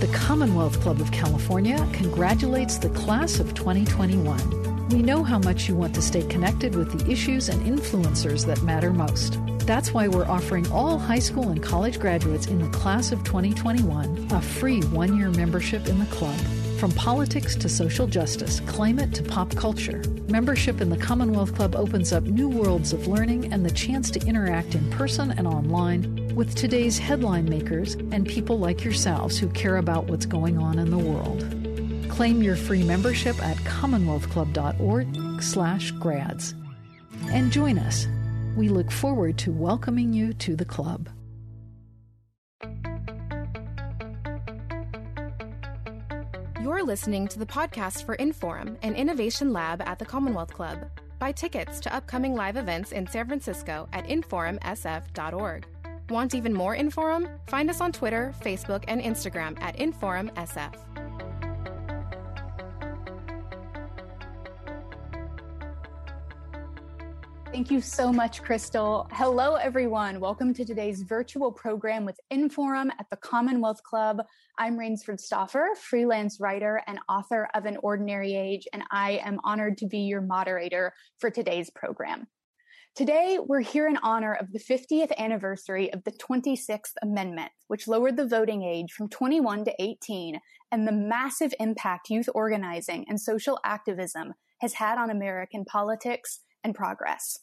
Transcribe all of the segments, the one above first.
The Commonwealth Club of California congratulates the class of 2021. We know how much you want to stay connected with the issues and influencers that matter most. That's why we're offering all high school and college graduates in the class of 2021 a free one year membership in the club. From politics to social justice, climate to pop culture, membership in the Commonwealth Club opens up new worlds of learning and the chance to interact in person and online with today's headline makers and people like yourselves who care about what's going on in the world. Claim your free membership at commonwealthclub.org/grads and join us we look forward to welcoming you to the club. You're listening to the podcast for Inforum, an innovation lab at the Commonwealth Club. Buy tickets to upcoming live events in San Francisco at inforumsf.org. Want even more Inforum? Find us on Twitter, Facebook, and Instagram at InforumSF. Thank you so much, Crystal. Hello, everyone. Welcome to today's virtual program with Inforum at the Commonwealth Club. I'm Rainesford Stauffer, freelance writer and author of An Ordinary Age, and I am honored to be your moderator for today's program. Today, we're here in honor of the 50th anniversary of the 26th Amendment, which lowered the voting age from 21 to 18, and the massive impact youth organizing and social activism has had on American politics and progress.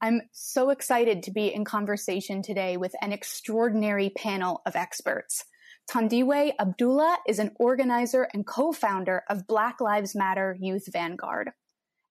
I'm so excited to be in conversation today with an extraordinary panel of experts. Thandiwe Abdullah is an organizer and co-founder of Black Lives Matter Youth Vanguard.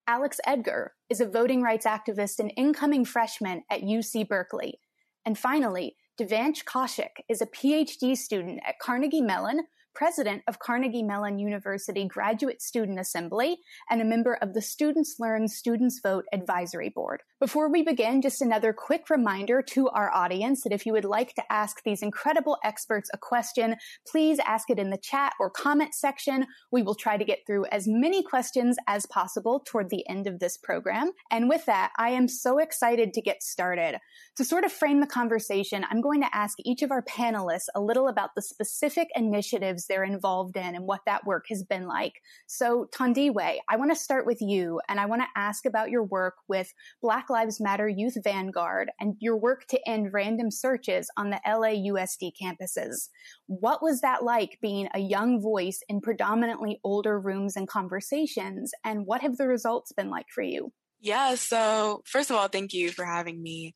Alex Edgar is a voting rights activist and incoming freshman at UC Berkeley. And finally, Divyansh Kaushik is a PhD student at Carnegie Mellon president of Carnegie Mellon University Graduate Student Assembly, and a member of the Students Learn Students Vote Advisory Board. Before we begin, just another quick reminder to our audience that if you would like to ask these incredible experts a question, please ask it in the chat or comment section. We will try to get through as many questions as possible toward the end of this program. And with that, I am so excited to get started. To sort of frame the conversation, I'm going to ask each of our panelists a little about the specific initiatives they're involved in and what that work has been like. So, Thandiwe, I want to start with you and I want to ask about your work with Black Lives Matter Youth Vanguard and your work to end random searches on the LAUSD campuses. What was that like being a young voice in predominantly older rooms and conversations? And what have the results been like for you? Yeah, so first of all, thank you for having me.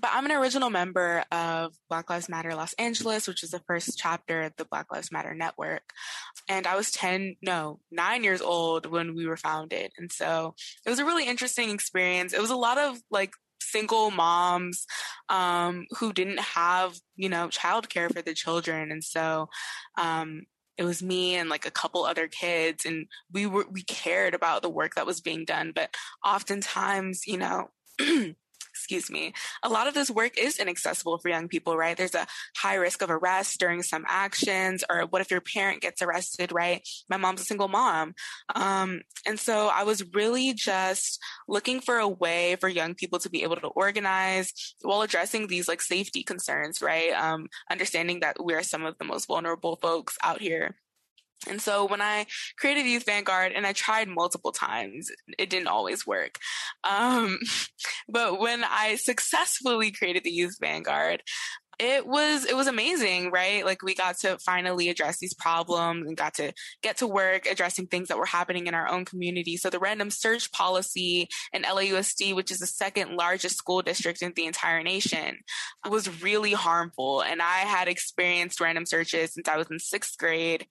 But I'm an original member of Black Lives Matter Los Angeles, which is the first chapter of the Black Lives Matter network. And I was 10, no, nine years old when we were founded. And so it was a really interesting experience. It was a lot of like single moms um, who didn't have, you know, childcare for the children. And so um, it was me and like a couple other kids and we were we cared about the work that was being done but oftentimes you know excuse me, a lot of this work is inaccessible for young people, right? There's a high risk of arrest during some actions, or what if your parent gets arrested, right? My mom's a single mom. Um, and so I was really just looking for a way for young people to be able to organize while addressing these like safety concerns, right? Um, understanding that we are some of the most vulnerable folks out here and so when I created Youth Vanguard, and I tried multiple times, it didn't always work. Um, but when I successfully created the Youth Vanguard, it was it was amazing right? Like we got to finally address these problems and got to get to work addressing things that were happening in our own community. So the random search policy in lausd which is the second largest school district in the entire nation was really harmful. And i had experienced random searches since i was in sixth grade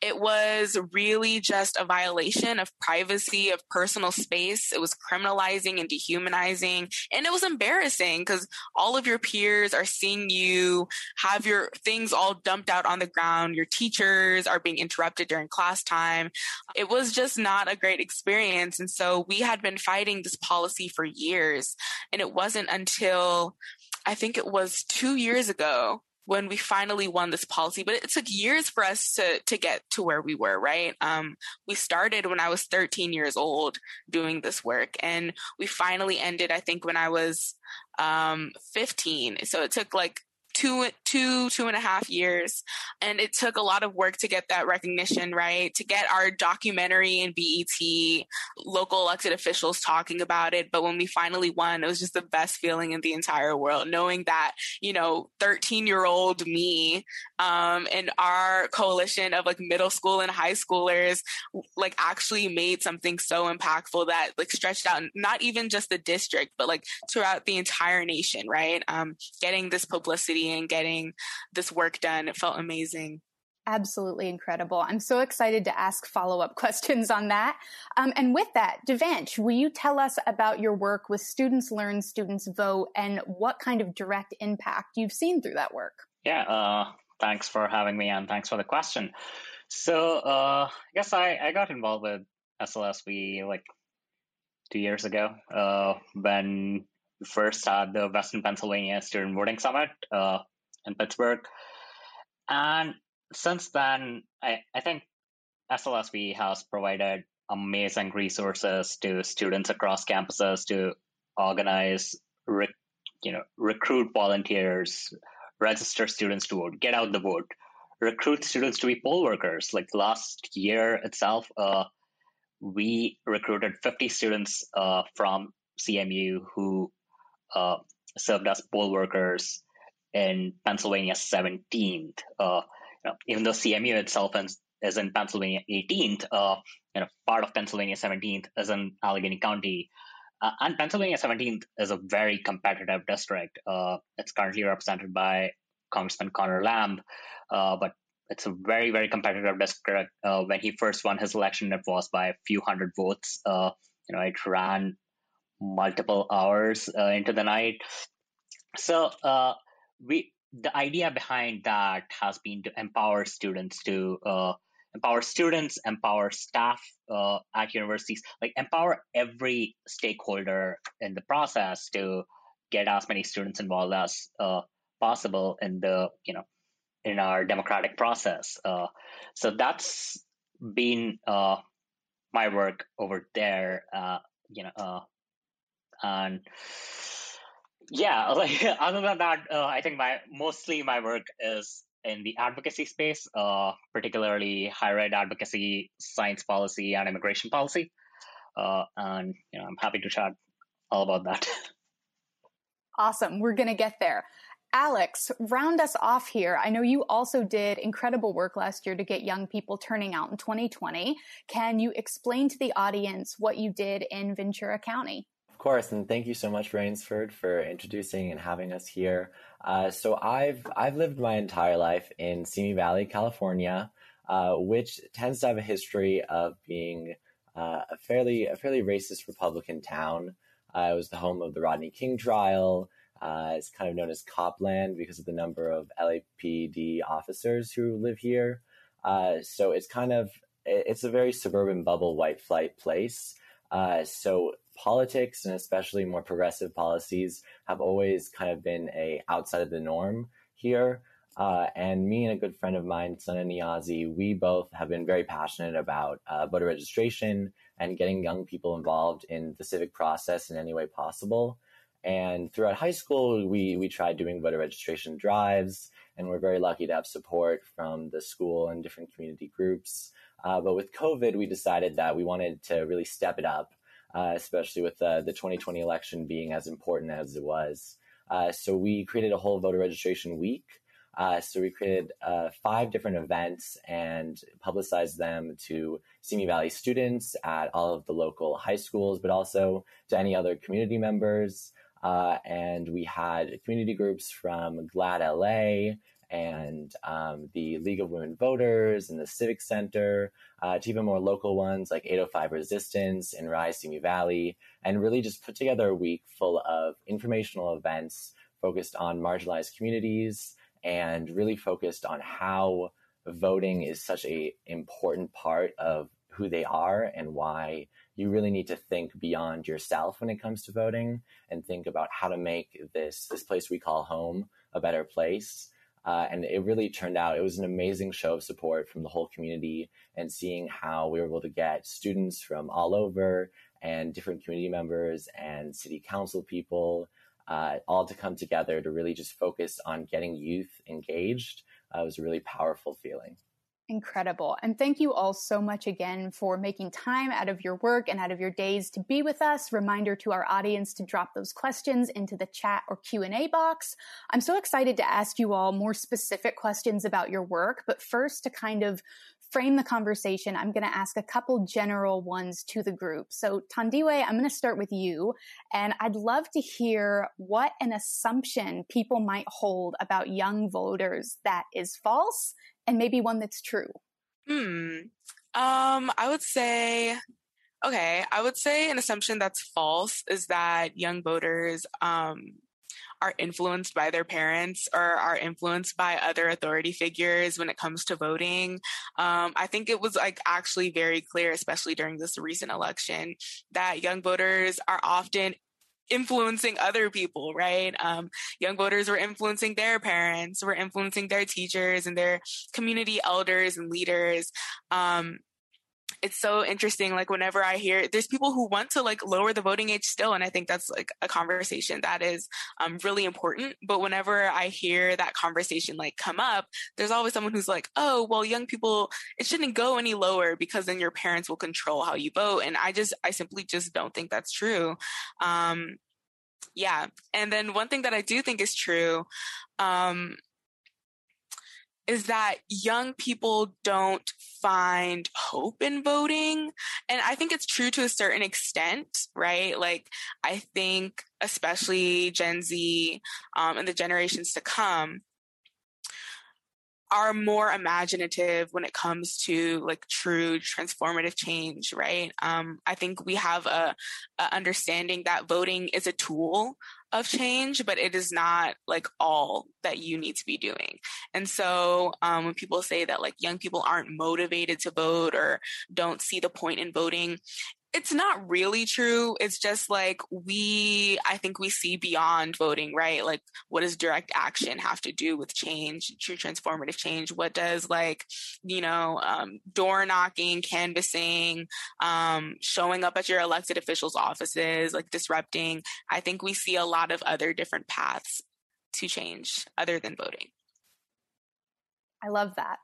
it was really just a violation of privacy of personal space it was criminalizing and dehumanizing and it was embarrassing because all of your peers are seeing you have your things all dumped out on the ground. Your teachers are being interrupted during class time. It was just not a great experience. And so we had been fighting this policy for years. And it wasn't until I think it was two years ago when we finally won this policy, but it took years for us to to get to where we were, right? Um, we started when I was 13 years old doing this work, and we finally ended, I think, when I was um, 15. So it took like two, two, two and a half years. And it took a lot of work to get that recognition, right? To get our documentary and BET, local elected officials talking about it. But when we finally won, it was just the best feeling in the entire world, knowing that, you know, 13 year old me, um, and our coalition of like middle school and high schoolers, like actually made something so impactful that like stretched out, not even just the district, but like throughout the entire nation, right? Um, getting this publicity and getting this work done, it felt amazing absolutely incredible. I'm so excited to ask follow up questions on that. Um, and with that, Divyansh, will you tell us about your work with Students Learn, Students Vote, and what kind of direct impact you've seen through that work? Yeah, uh, thanks for having me and thanks for the question. So, uh, I guess I, I got involved with SLSV like two years ago uh, when we first at the Western Pennsylvania Student Voting Summit uh, in Pittsburgh. And since then, I, I think SLSV has provided amazing resources to students across campuses to organize, you know, recruit volunteers, register students to vote, get out the vote, recruit students to be poll workers. Like last year itself, uh, we recruited 50 students uh, from CMU who uh, served as poll workers in Pennsylvania 17th. Uh, you know, even though CMU itself is, in Pennsylvania 18th, uh, you know, part of Pennsylvania 17th is in Allegheny County. Uh, and Pennsylvania 17th is a very competitive district. Uh, it's currently represented by Congressman Connor Lamb, uh, but it's a very, very competitive district. Uh, when he first won his election, it was by a few hundred votes. You know, it ran multiple hours uh, into the night. So we the idea behind that has been to empower students to uh, empower students, empower staff uh, at universities, like empower every stakeholder in the process to get as many students involved as uh, possible in the you know in our democratic process. Uh, so that's been uh, my work over there. Uh, you know, and yeah, like other than that, uh, I think my mostly my work is in the advocacy space, uh, particularly higher ed advocacy, science policy, and immigration policy. Uh, and you know, I'm happy to chat all about that. Awesome. We're going to get there. Alex, round us off here. I know you also did incredible work last year to get young people turning out in 2020. Can you explain to the audience what you did in Ventura County? Course, and thank you so much, Rainesford, for introducing and having us here. Uh, so I've I've lived my entire life in Simi Valley, California, uh, which tends to have a history of being uh, a fairly a fairly racist Republican town. Uh, it was the home of the Rodney King trial. Uh, it's kind of known as Copland because of the number of LAPD officers who live here. Uh, so it's kind of it's a very suburban bubble white flight place. so politics and especially more progressive policies have always kind of been a outside of the norm here. Uh, and me and a good friend of mine, Sana Niazi, we both have been very passionate about uh, voter registration and getting young people involved in the civic process in any way possible. And throughout high school, we we tried doing voter registration drives, and we're very lucky to have support from the school and different community groups. Uh, but with COVID, we decided that we wanted to really step it up uh, especially with uh, the 2020 election being as important as it was. Uh, so we created a whole voter registration week. Uh, so we created uh, five different events and publicized them to Simi Valley students at all of the local high schools, but also to any other community members. Uh, and we had community groups from GLAD LA and um, the League of Women Voters and the Civic Center, uh, to even more local ones like 805 Resistance in Rise Simi Valley, and really just put together a week full of informational events focused on marginalized communities and really focused on how voting is such a important part of who they are and why you really need to think beyond yourself when it comes to voting and think about how to make this this place we call home a better place uh, and it really turned out, it was an amazing show of support from the whole community and seeing how we were able to get students from all over and different community members and city council people uh, all to come together to really just focus on getting youth engaged uh, was a really powerful feeling. Incredible. And thank you all so much again for making time out of your work and out of your days to be with us. Reminder to our audience to drop those questions into the chat or Q&A box. I'm so excited to ask you all more specific questions about your work, but first to kind of frame the conversation, I'm going to ask a couple general ones to the group. So, Thandiwe, I'm going to start with you, and I'd love to hear what an assumption people might hold about young voters that is false and maybe one that's true. Hmm. Um, I would say okay, I would say an assumption that's false is that young voters um are influenced by their parents or are influenced by other authority figures when it comes to voting. Um, I think it was like actually very clear, especially during this recent election, that young voters are often influencing other people, right? Um, young voters were influencing their parents, were influencing their teachers and their community elders and leaders. Um, it's so interesting. Like whenever I hear there's people who want to like lower the voting age still, and I think that's like a conversation that is um, really important. But whenever I hear that conversation like come up, there's always someone who's like, "Oh, well, young people, it shouldn't go any lower because then your parents will control how you vote." And I just, I simply just don't think that's true. Um, yeah, and then one thing that I do think is true. Um, is that young people don't find hope in voting. And I think it's true to a certain extent, right? Like, I think, especially Gen Z um, and the generations to come, are more imaginative when it comes to like true transformative change right um, i think we have a, a, understanding that voting is a tool of change, but it is not like all that you need to be doing. And so um, when people say that like young people aren't motivated to vote or don't see the point in voting, it's not really true. It's just like we, I think we see beyond voting, right? Like, what does direct action have to do with change, true transformative change? What does like, you know, um, door knocking, canvassing, um, showing up at your elected officials' offices, like disrupting? I think we see a lot of other different paths to change other than voting. I love that.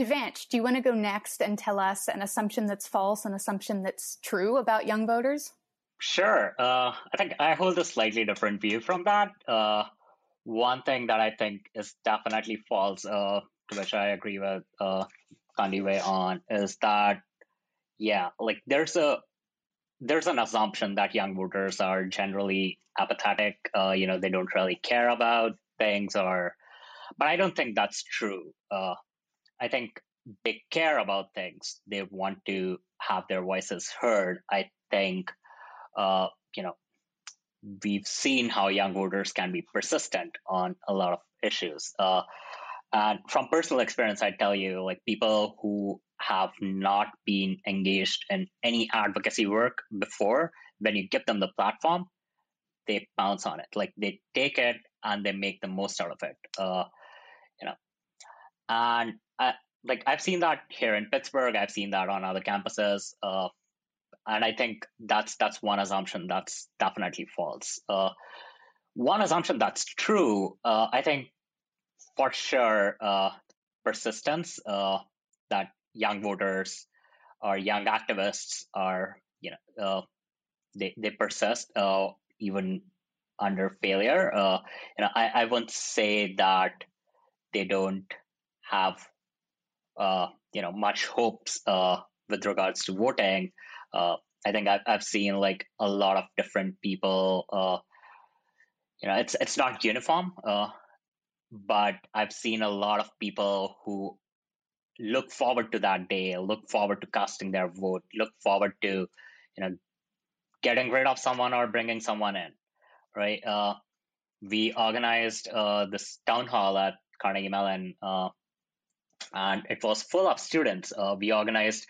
Divyansh, do you want to go next and tell us an assumption that's false, an assumption that's true about young voters? Sure. Uh, I think I hold a slightly different view from that. Uh, one thing that I think is definitely false, uh, to which I agree with uh, Thandiwe on, is that yeah, like there's a there's an assumption that young voters are generally apathetic. Uh, you know, they don't really care about things, or but I don't think that's true. Uh, I think they care about things. They want to have their voices heard. I think, uh, you know, we've seen how young voters can be persistent on a lot of issues. Uh, and from personal experience, I tell you, like people who have not been engaged in any advocacy work before, when you give them the platform, they bounce on it. Like they take it and they make the most out of it. Uh, you know, and I, like I've seen that here in Pittsburgh. I've seen that on other campuses, uh, and I think that's that's one assumption that's definitely false. Uh, one assumption that's true, uh, I think, for sure, uh, persistence uh, that young voters or young activists are, you know, uh, they they persist even under failure. you know, I I wouldn't say that they don't have you know much hopes uh, with regards to voting. Uh, I think I've, I've seen like a lot of different people. Uh, you know, it's it's not uniform, uh, but I've seen a lot of people who look forward to that day, look forward to casting their vote, look forward to you know getting rid of someone or bringing someone in. Right? Uh, we organized this town hall at Carnegie Mellon and it was full of students. Uh, we organized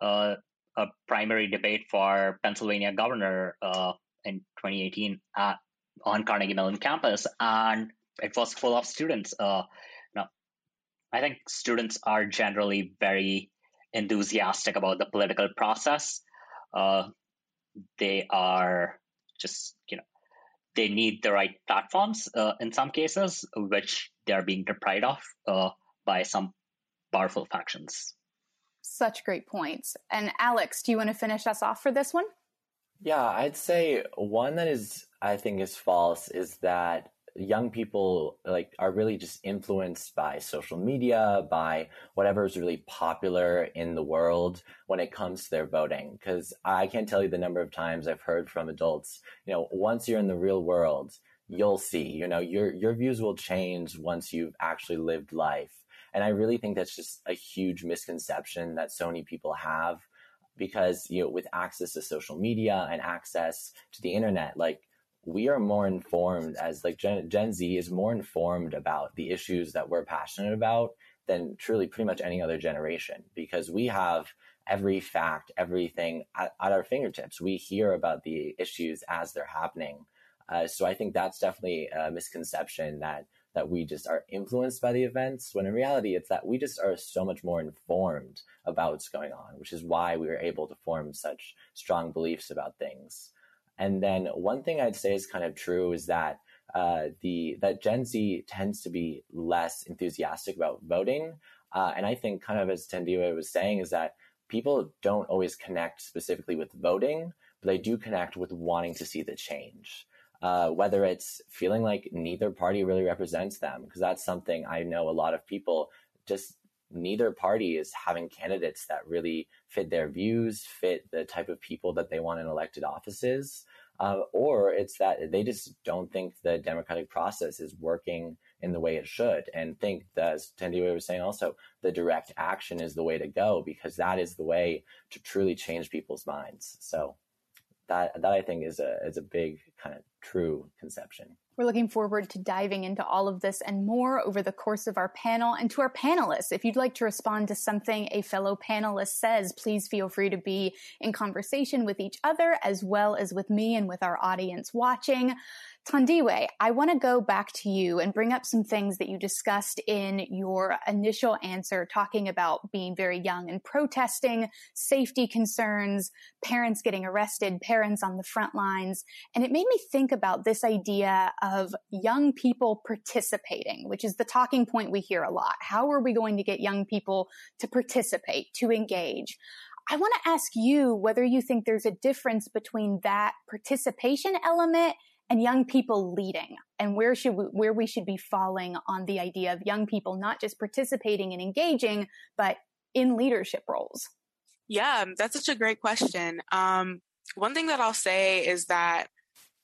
uh, a primary debate for Pennsylvania governor uh, in 2018 at, on Carnegie Mellon campus, and it was full of students. Uh, now, I think students are generally very enthusiastic about the political process. Uh, they are just, you know, they need the right platforms uh, in some cases, which they are being deprived of uh, by some powerful factions. Such great points. And Alex, do you want to finish us off for this one? Yeah, I'd say one that is, I think, is false is that young people like are really just influenced by social media by whatever is really popular in the world when it comes to their voting because i can't tell you the number of times i've heard from adults you know once you're in the real world you'll see you know your your views will change once you've actually lived life and i really think that's just a huge misconception that so many people have because you know with access to social media and access to the internet like we are more informed as like Gen, Gen Z is more informed about the issues that we're passionate about than truly pretty much any other generation because we have every fact, everything at, at our fingertips. We hear about the issues as they're happening. Uh, so I think that's definitely a misconception that that we just are influenced by the events when in reality it's that we just are so much more informed about what's going on, which is why we are able to form such strong beliefs about things. And then one thing I'd say is kind of true is that uh, the that Gen Z tends to be less enthusiastic about voting. Uh, and I think kind of as Thandiwe was saying is that people don't always connect specifically with voting, but they do connect with wanting to see the change. Uh, whether it's feeling like neither party really represents them, because that's something I know a lot of people just neither party is having candidates that really fit their views, fit the type of people that they want in elected offices. Uh, or it's that they just don't think the democratic process is working in the way it should and think that, as Thandiwe was saying also, the direct action is the way to go because that is the way to truly change people's minds. So that, that I think is a, is a big kind of true conception. We're looking forward to diving into all of this and more over the course of our panel and to our panelists. If you'd like to respond to something a fellow panelist says, please feel free to be in conversation with each other as well as with me and with our audience watching. Thandiwe, I want to go back to you and bring up some things that you discussed in your initial answer, talking about being very young and protesting, safety concerns, parents getting arrested, parents on the front lines. And it made me think about this idea of young people participating, which is the talking point we hear a lot. How are we going to get young people to participate, to engage? I want to ask you whether you think there's a difference between that participation element and young people leading. And where should we, where we should be falling on the idea of young people not just participating and engaging but in leadership roles? Yeah that's such a great question. Um, one thing that i'll say is that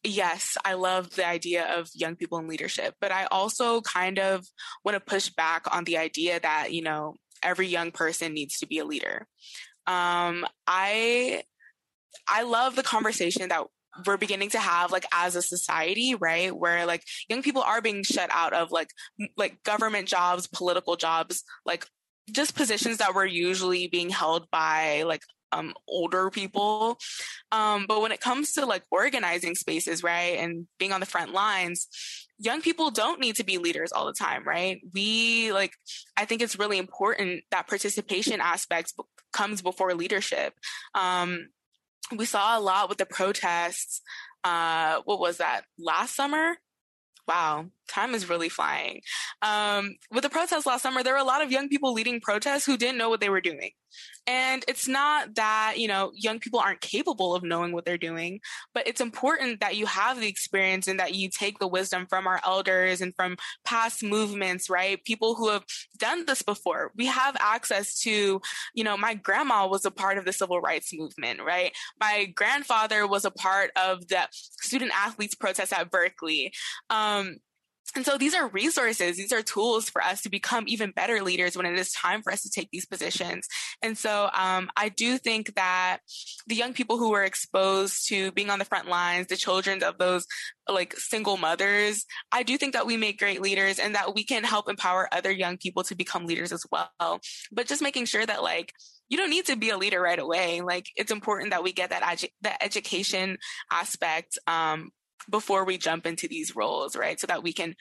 yes i love the idea of young people in leadership but i also kind of want to push back on the idea that you know every young person needs to be a leader. Um, i I love the conversation that we're beginning to have like as a society right where like young people are being shut out of like like government jobs political jobs like just positions that were usually being held by like um older people. Um but when it comes to like organizing spaces right and being on the front lines young people don't need to be leaders all the time right? We like i think it's really important that participation aspect comes before leadership. Um we saw a lot with the protests. Uh, what was that last summer? Wow, time is really flying. Um, with the protests last summer, there were a lot of young people leading protests who didn't know what they were doing. And it's not that, you know, young people aren't capable of knowing what they're doing, but it's important that you have the experience and that you take the wisdom from our elders and from past movements, right? People who have done this before. We have access to, you know, my grandma was a part of the civil rights movement, right? My grandfather was a part of the student athletes protest at Berkeley. Um, and so these are resources, these are tools for us to become even better leaders when it is time for us to take these positions. And so um, I do think that the young people who were exposed to being on the front lines, the children of those like single mothers, I do think that we make great leaders and that we can help empower other young people to become leaders as well. But just making sure that like you don't need to be a leader right away. Like it's important that we get that edu- that education aspect um, before we jump into these roles, right? So that we can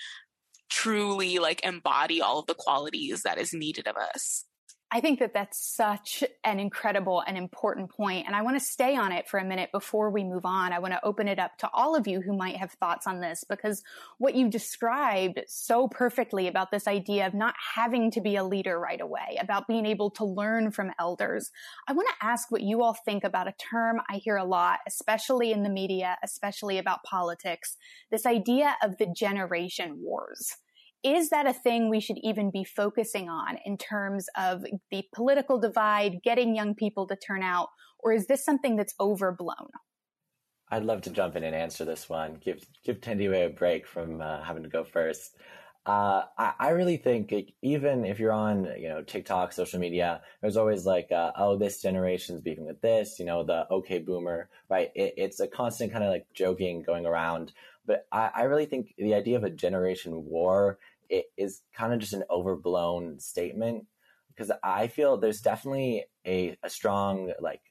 truly like embody all of the qualities that is needed of us. I think that that's such an incredible and important point. And I want to stay on it for a minute before we move on. I want to open it up to all of you who might have thoughts on this because what you described so perfectly about this idea of not having to be a leader right away, about being able to learn from elders. I want to ask what you all think about a term I hear a lot, especially in the media, especially about politics, this idea of the generation wars is that a thing we should even be focusing on in terms of the political divide, getting young people to turn out, or is this something that's overblown? I'd love to jump in and answer this one. Give give Thandiwe a break from uh, having to go first. Uh, I, I, really think even if you're on you know TikTok, social media, there's always like, uh, oh, this generation's beefing with this. You know, the okay boomer, right? It, it's a constant kind of like joking going around. But I, I really think the idea of a generation war it is kind of just an overblown statement because I feel there's definitely a, a strong like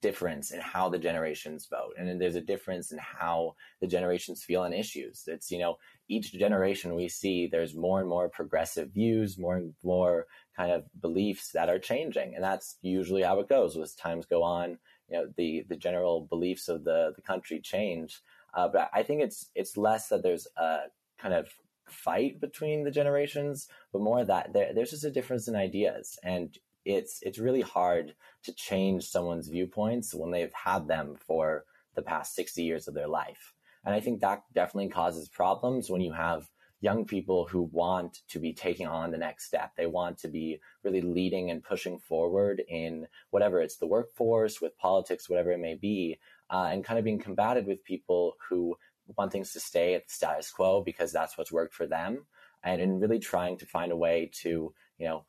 difference in how the generations vote and there's a difference in how the generations feel on issues. It's you know each generation we see there's more and more progressive views more and more kind of beliefs that are changing and that's usually how it goes as times go on you know the the general beliefs of the the country change. Uh, but i think it's it's less that there's a kind of fight between the generations, but more that there, there's just a difference in ideas, and it's it's really hard to change someone's viewpoints when they've had them for the past 60 years of their life. And I think that definitely causes problems when you have young people who want to be taking on the next step. They want to be really leading and pushing forward in whatever it's the workforce, with politics, whatever it may be, uh, and kind of being combated with people who want things to stay at the status quo because that's what's worked for them. And in really trying to find a way to you know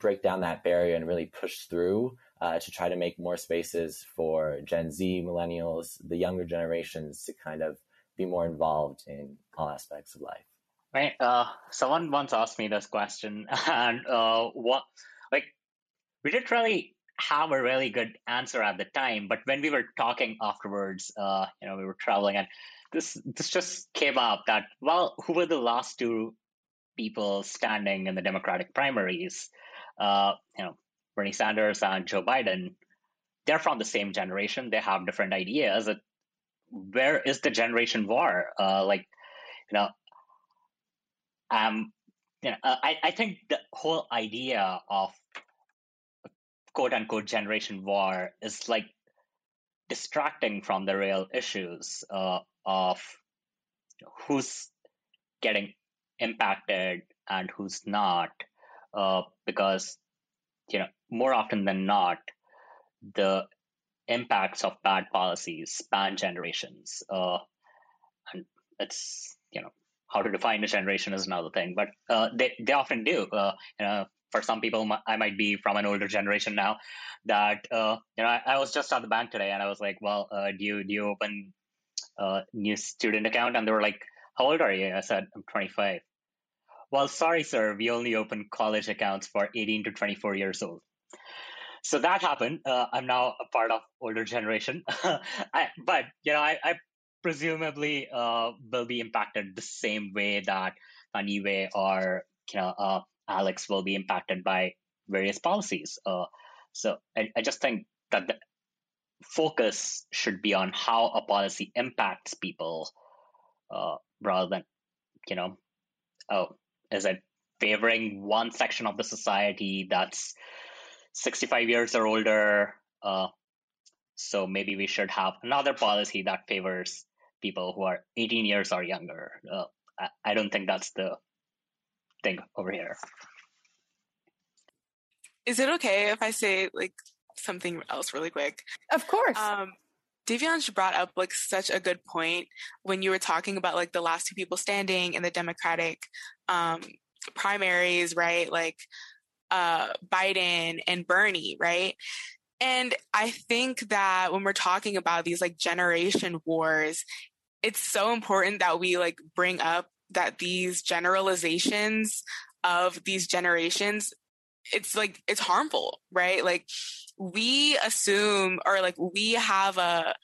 break down that barrier and really push through uh, to try to make more spaces for gen z millennials the younger generations to kind of be more involved in all aspects of life. Right. Uh, someone once asked me this question and uh, what like we didn't really have a really good answer at the time but when we were talking afterwards uh, you know we were traveling and this this just came up that well, who were the last two people standing in the Democratic primaries? Uh, you know, Bernie Sanders and Joe Biden. They're from the same generation. They have different ideas. Where is the generation war? Uh, like, you know, um, you know, uh, I I think the whole idea of quote unquote generation war is like distracting from the real issues uh, of who's getting impacted and who's not, uh, because you know more often than not, the impacts of bad policies span generations, uh, and it's you know how to define a generation is another thing, but uh, they they often do. Uh, you know, for some people, I might be from an older generation now. That uh, you know, I, I, was just at the bank today, and I was like, "Well, uh, do you do you open a new student account and they were like, How old are you? I said, I'm 25. Well, sorry, sir, we only open college accounts for 18 to 24 years old. So that happened. Uh, I'm now a part of older generation, I, but you know, I, I presumably uh, will be impacted the same way that Thandiwe or you know uh, Alex will be impacted by various policies. Uh, so I, I, just think that the focus should be on how a policy impacts people uh, rather than, you know, oh, is it favoring one section of the society that's 65 years or older? Uh, so maybe we should have another policy that favors people who are 18 years or younger. Uh, I, I don't think that's the thing over here. Is it okay if I say like something else really quick. Of course. Um, Divyansh brought up like such a good point when you were talking about like the last two people standing in the Democratic um, primaries, right? Like uh, Biden and Bernie, right? And I think that when we're talking about these like generation wars, it's so important that we like bring up that these generalizations of these generations it's like it's harmful right? Like we assume or like we have a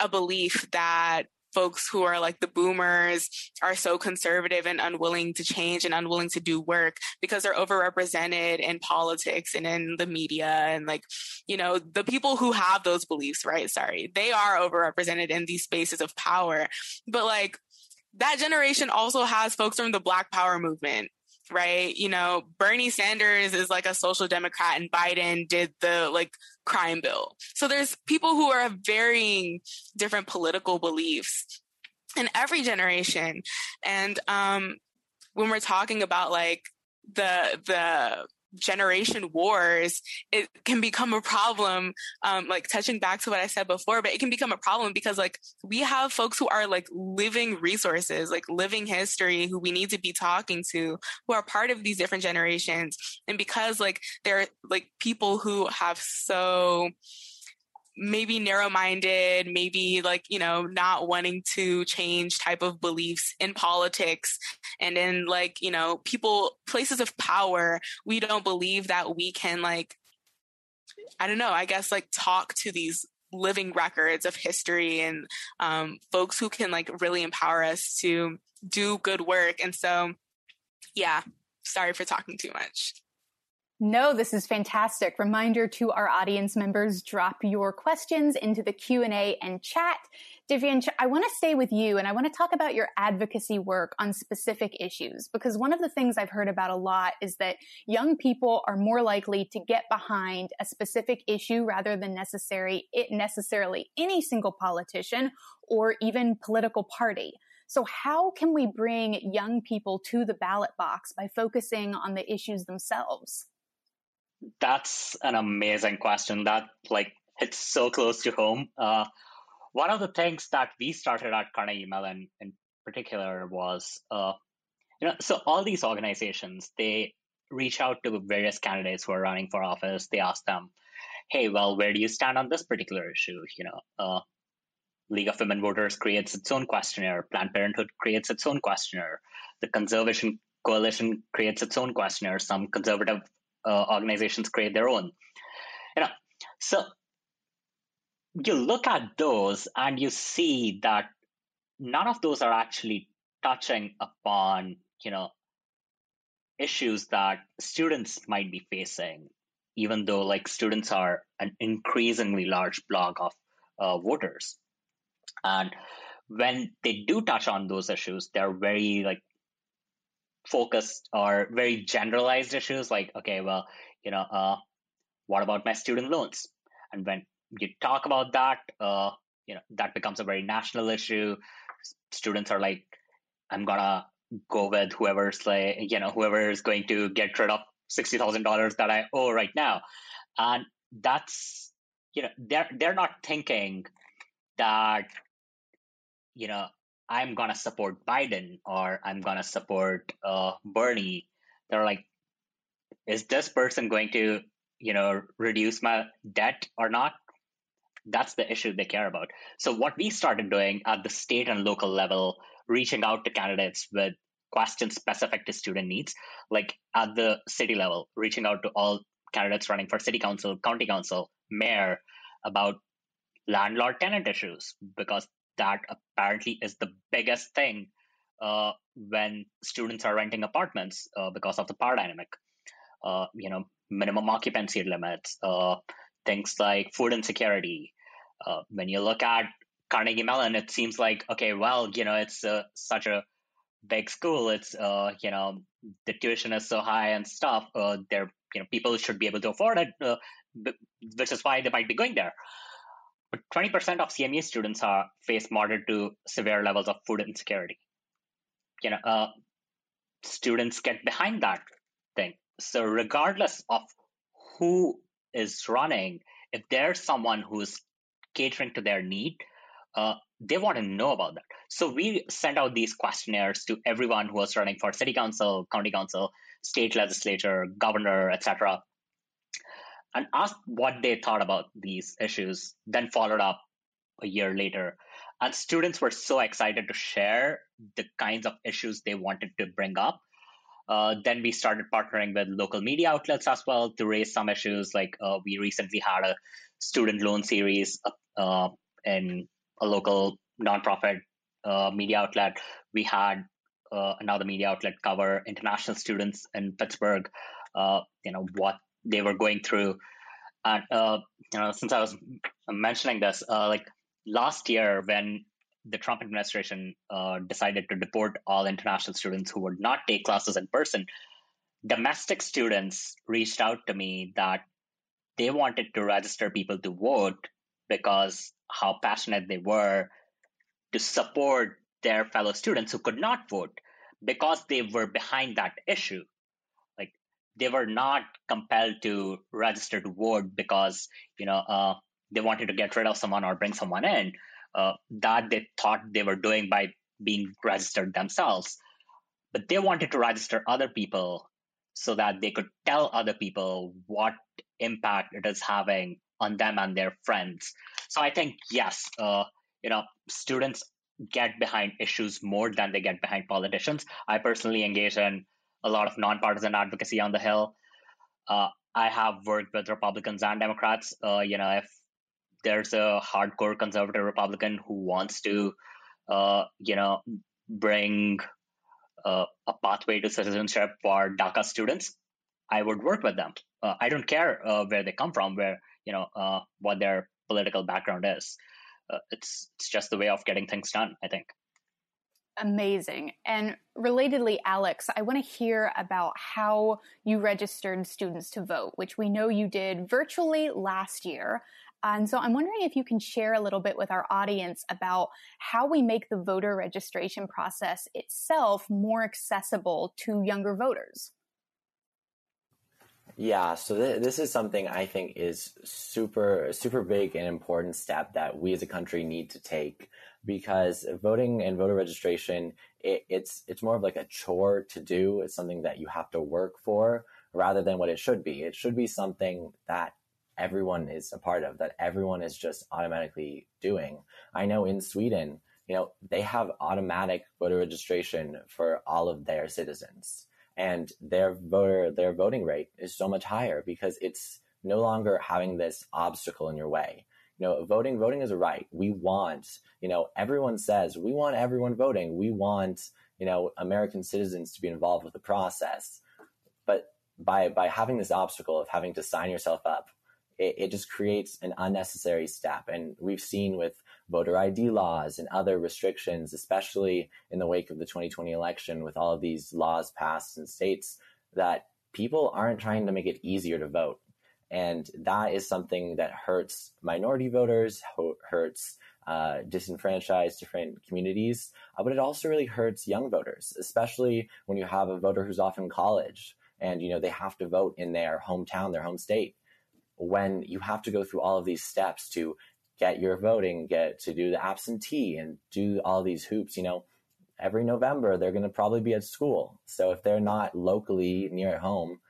a belief that folks who are like the boomers are so conservative and unwilling to change and unwilling to do work because they're overrepresented in politics and in the media and like you know the people who have those beliefs right? Sorry. They are overrepresented in these spaces of power. But like that generation also has folks from the black power movement right? You know, Bernie Sanders is like a social democrat and Biden did the like crime bill. So there's people who are varying different political beliefs in every generation. And um when we're talking about like the the generation wars, it can become a problem. Um, like touching back to what I said before, but it can become a problem because like we have folks who are like living resources, like living history, who we need to be talking to, who are part of these different generations, and because like they're like people who have so maybe narrow minded, maybe like, you know, not wanting to change type of beliefs in politics and in like, you know, people, places of power, we don't believe that we can like, I don't know, I guess like talk to these living records of history and um, folks who can like really empower us to do good work. And so, yeah, sorry for talking too much. No, this is fantastic. Reminder to our audience members, drop your questions into the Q&A and chat. Divyan, I want to stay with you and I want to talk about your advocacy work on specific issues because one of the things I've heard about a lot is that young people are more likely to get behind a specific issue rather than necessary it necessarily any single politician or even political party. So how can we bring young people to the ballot box by focusing on the issues themselves? That's an amazing question that like hits so close to home. Uh, one of the things that we started at Carnegie Mellon in particular was, uh, you know, so all these organizations they reach out to various candidates who are running for office. They ask them, "Hey, well, where do you stand on this particular issue?" You know, uh, League of Women Voters creates its own questionnaire. Planned Parenthood creates its own questionnaire. The Conservation Coalition creates its own questionnaire. Some conservative uh, organizations create their own. You know, so you look at those and you see that none of those are actually touching upon you know issues that students might be facing even though like students are an increasingly large block of uh, voters and when they do touch on those issues they're very like focused or very generalized issues like okay well you know uh, what about my student loans? And when you talk about that uh, you know that becomes a very national issue. Students are like i'm gonna go with whoever's like you know whoever is going to get rid of $60000 that i owe right now. And that's you know they're they're not thinking that you know I'm gonna support Biden or I'm gonna support uh, Bernie. They're like, is this person going to, you know, reduce my debt or not? That's the issue they care about. So what we started doing at the state and local level, reaching out to candidates with questions specific to student needs, like at the city level, reaching out to all candidates running for city council, county council, mayor about landlord tenant issues because that apparently is the biggest thing uh, when students are renting apartments uh, because of the power dynamic. Uh, you know, minimum occupancy limits, uh, things like food insecurity. Uh, when you look at Carnegie Mellon, it seems like okay, well, you know, it's uh, such a big school. It's you know, the tuition is so high and stuff. there, you know, people should be able to afford it, which is why they might be going there. But 20% of CME students are face moderate to severe levels of food insecurity. You know, uh, students get behind that thing. So regardless of who is running, if there's someone who's catering to their need, uh, they want to know about that. So we send out these questionnaires to everyone who was running for city council, county council, state legislature, governor, etc and asked what they thought about these issues, then followed up a year later. And students were so excited to share the kinds of issues they wanted to bring up. Uh, then we started partnering with local media outlets as well to raise some issues. Like uh, we recently had a student loan series uh, in a local nonprofit uh, media outlet, we had uh, another media outlet cover international students in Pittsburgh, uh, you know, what they were going through. And, uh, you know, since I was mentioning this, uh, like last year when the Trump administration uh, decided to deport all international students who would not take classes in person, domestic students reached out to me that they wanted to register people to vote because how passionate they were to support their fellow students who could not vote because they were behind that issue. They were not compelled to register to vote because you know uh, they wanted to get rid of someone or bring someone in uh, that they thought they were doing by being registered themselves. But they wanted to register other people so that they could tell other people what impact it is having on them and their friends. So I think yes, uh, you know, students get behind issues more than they get behind politicians. I personally engage in a lot of nonpartisan advocacy on the Hill. Uh, I have worked with Republicans and Democrats. Uh, you know, if there's a hardcore conservative Republican who wants to, uh, you know, bring uh, a pathway to citizenship for DACA students, I would work with them. Uh, I don't care uh, where they come from, where you know what their political background is. It's it's just the way of getting things done. I think. Amazing. And relatedly, Alex, I want to hear about how you registered students to vote, which we know you did virtually last year. And so I'm wondering if you can share a little bit with our audience about how we make the voter registration process itself more accessible to younger voters. Yeah, so th- this is something I think is super, super big and important step that we as a country need to take because voting and voter registration, it, it's it's more of like a chore to do. It's something that you have to work for rather than what it should be. It should be something that everyone is a part of, that everyone is just automatically doing. I know in Sweden, you know, they have automatic voter registration for all of their citizens and their voter their voting rate is so much higher because it's no longer having this obstacle in your way you know voting voting is a right. We want you know everyone says we want everyone voting. We want you know american citizens to be involved with the process. But by by having this obstacle of having to sign yourself up it, it just creates an unnecessary step. And we've seen with voter ID laws and other restrictions, especially in the wake of the 2020 election, with all of these laws passed in states, that people aren't trying to make it easier to vote. And that is something that hurts minority voters, hurts uh, disenfranchised different communities, uh, but it also really hurts young voters, especially when you have a voter who's off in college and you know they have to vote in their hometown, their home state. When you have to go through all of these steps to get your voting, get to do the absentee and do all these hoops, you know, every November they're going to probably be at school. So if they're not locally near at home,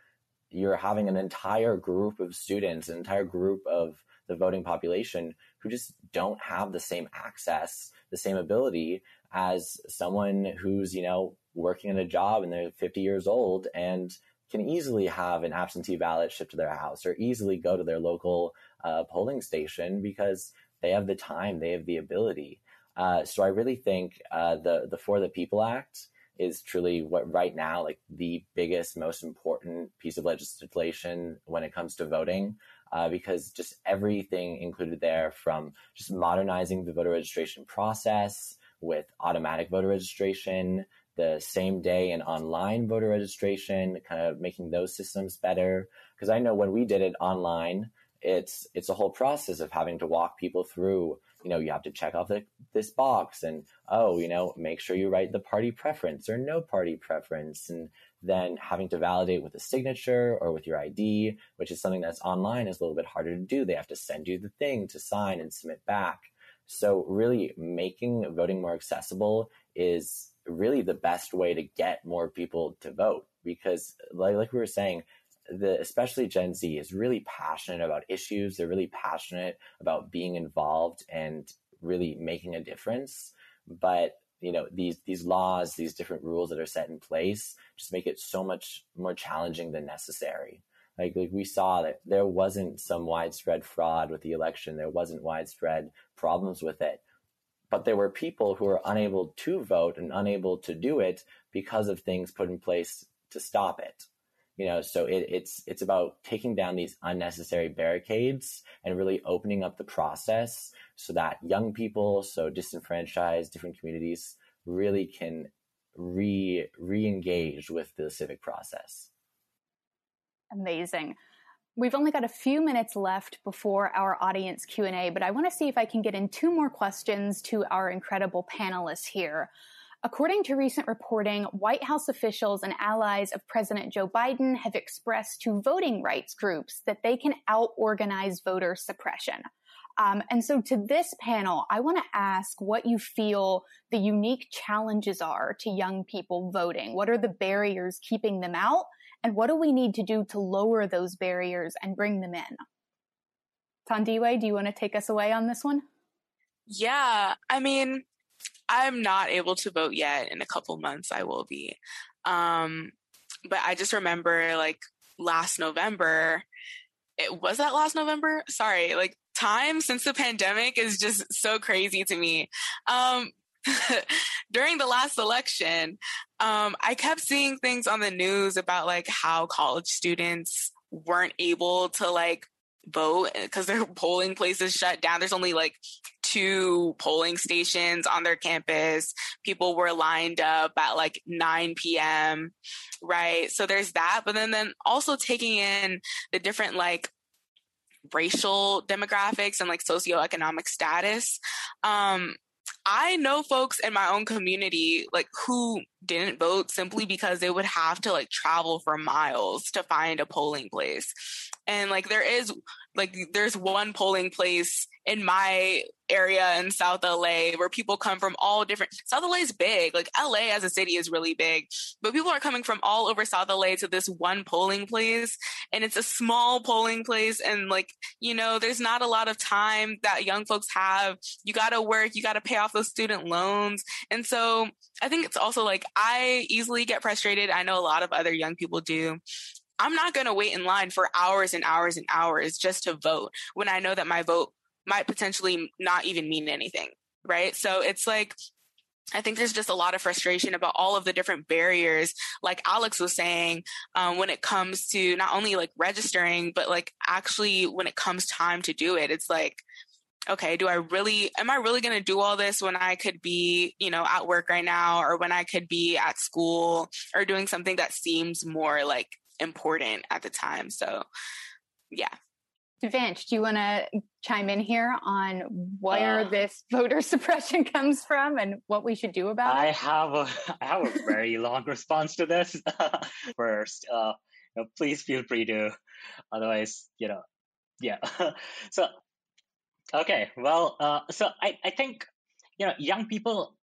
you're having an entire group of students, an entire group of the voting population who just don't have the same access, the same ability as someone who's, you know, working in a job and they're 50 years old and can easily have an absentee ballot shipped to their house or easily go to their local uh, polling station because they have the time, they have the ability. Uh, so I really think uh, the the For the People Act is truly what right now like the biggest, most important piece of legislation when it comes to voting. Uh, because just everything included there from just modernizing the voter registration process with automatic voter registration, the same day and online voter registration, kind of making those systems better. Because I know when we did it online, it's it's a whole process of having to walk people through you know you have to check off the, this box and oh you know make sure you write the party preference or no party preference. And then having to validate with a signature or with your id which is something that's online is a little bit harder to do. They have to send you the thing to sign and submit back. So really making voting more accessible is really the best way to get more people to vote because like, like we were saying the especially Gen Z is really passionate about issues. They're really passionate about being involved and really making a difference. But you know these these laws, these different rules that are set in place, just make it so much more challenging than necessary. Like, like we saw that there wasn't some widespread fraud with the election. There wasn't widespread problems with it. but there were people who were unable to vote and unable to do it because of things put in place to stop it. You know, so it, it's it's about taking down these unnecessary barricades and really opening up the process so that young people, so disenfranchised, different communities, really can re re-engage with the civic process. Amazing. We've only got a few minutes left before our audience Q&A, but I want to see if I can get in two more questions to our incredible panelists here. According to recent reporting, White House officials and allies of President Joe Biden have expressed to voting rights groups that they can out organize voter suppression. Um, and so to this panel, I want to ask what you feel the unique challenges are to young people voting. What are the barriers keeping them out? And what do we need to do to lower those barriers and bring them in? Thandiwe, do you want to take us away on this one? Yeah, I mean, I'm not able to vote yet. In a couple months, I will be. Um, but I just remember like last November, it was that last November? Sorry, like time since the pandemic is just so crazy to me. Um, during the last election, um, I kept seeing things on the news about like how college students weren't able to like vote because their polling places shut down. There's only like two polling stations on their campus. People were lined up at like 9 p.m. Right. So there's that. But then, then also taking in the different like racial demographics and like socioeconomic status. Um, I know folks in my own community like who didn't vote simply because they would have to like travel for miles to find a polling place. And like there is like there's one polling place in my area in South LA where people come from all different South LA is big. Like LA as a city is really big, but people are coming from all over South LA to this one polling place and it's a small polling place and like, you know, there's not a lot of time that young folks have. You got to work, you got to pay off those student loans. And so I think it's also like I easily get frustrated. I know a lot of other young people do. I'm not going to wait in line for hours and hours and hours just to vote when I know that my vote might potentially not even mean anything. Right. So it's like, I think there's just a lot of frustration about all of the different barriers, like Alex was saying, um, when it comes to not only like registering, but like actually when it comes time to do it. It's like, okay, do I really, am I really going to do all this when I could be, you know, at work right now or when I could be at school or doing something that seems more like important at the time. So, yeah. Divyansh, do you want to chime in here on where uh, this voter suppression comes from and what we should do about I it? I have a, I have a very long response to this. First, uh, you know, please feel free to, otherwise, you know, yeah. so, okay, well, uh, so I, I think, you know, young people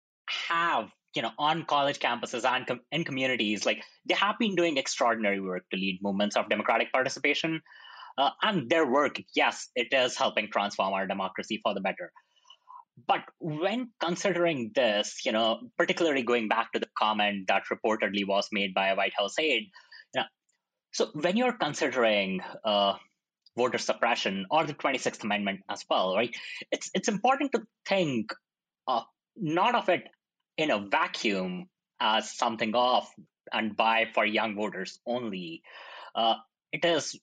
have you know on college campuses and com- in communities like they have been doing extraordinary work to lead movements of democratic participation. Uh, and their work yes it is helping transform our democracy for the better. But when considering this you know particularly going back to the comment that reportedly was made by a white house aide you know, so when you're considering uh, voter suppression or the 26th amendment as well right it's it's important to think uh, not of it in a vacuum as something off and buy for young voters only. Uh, it is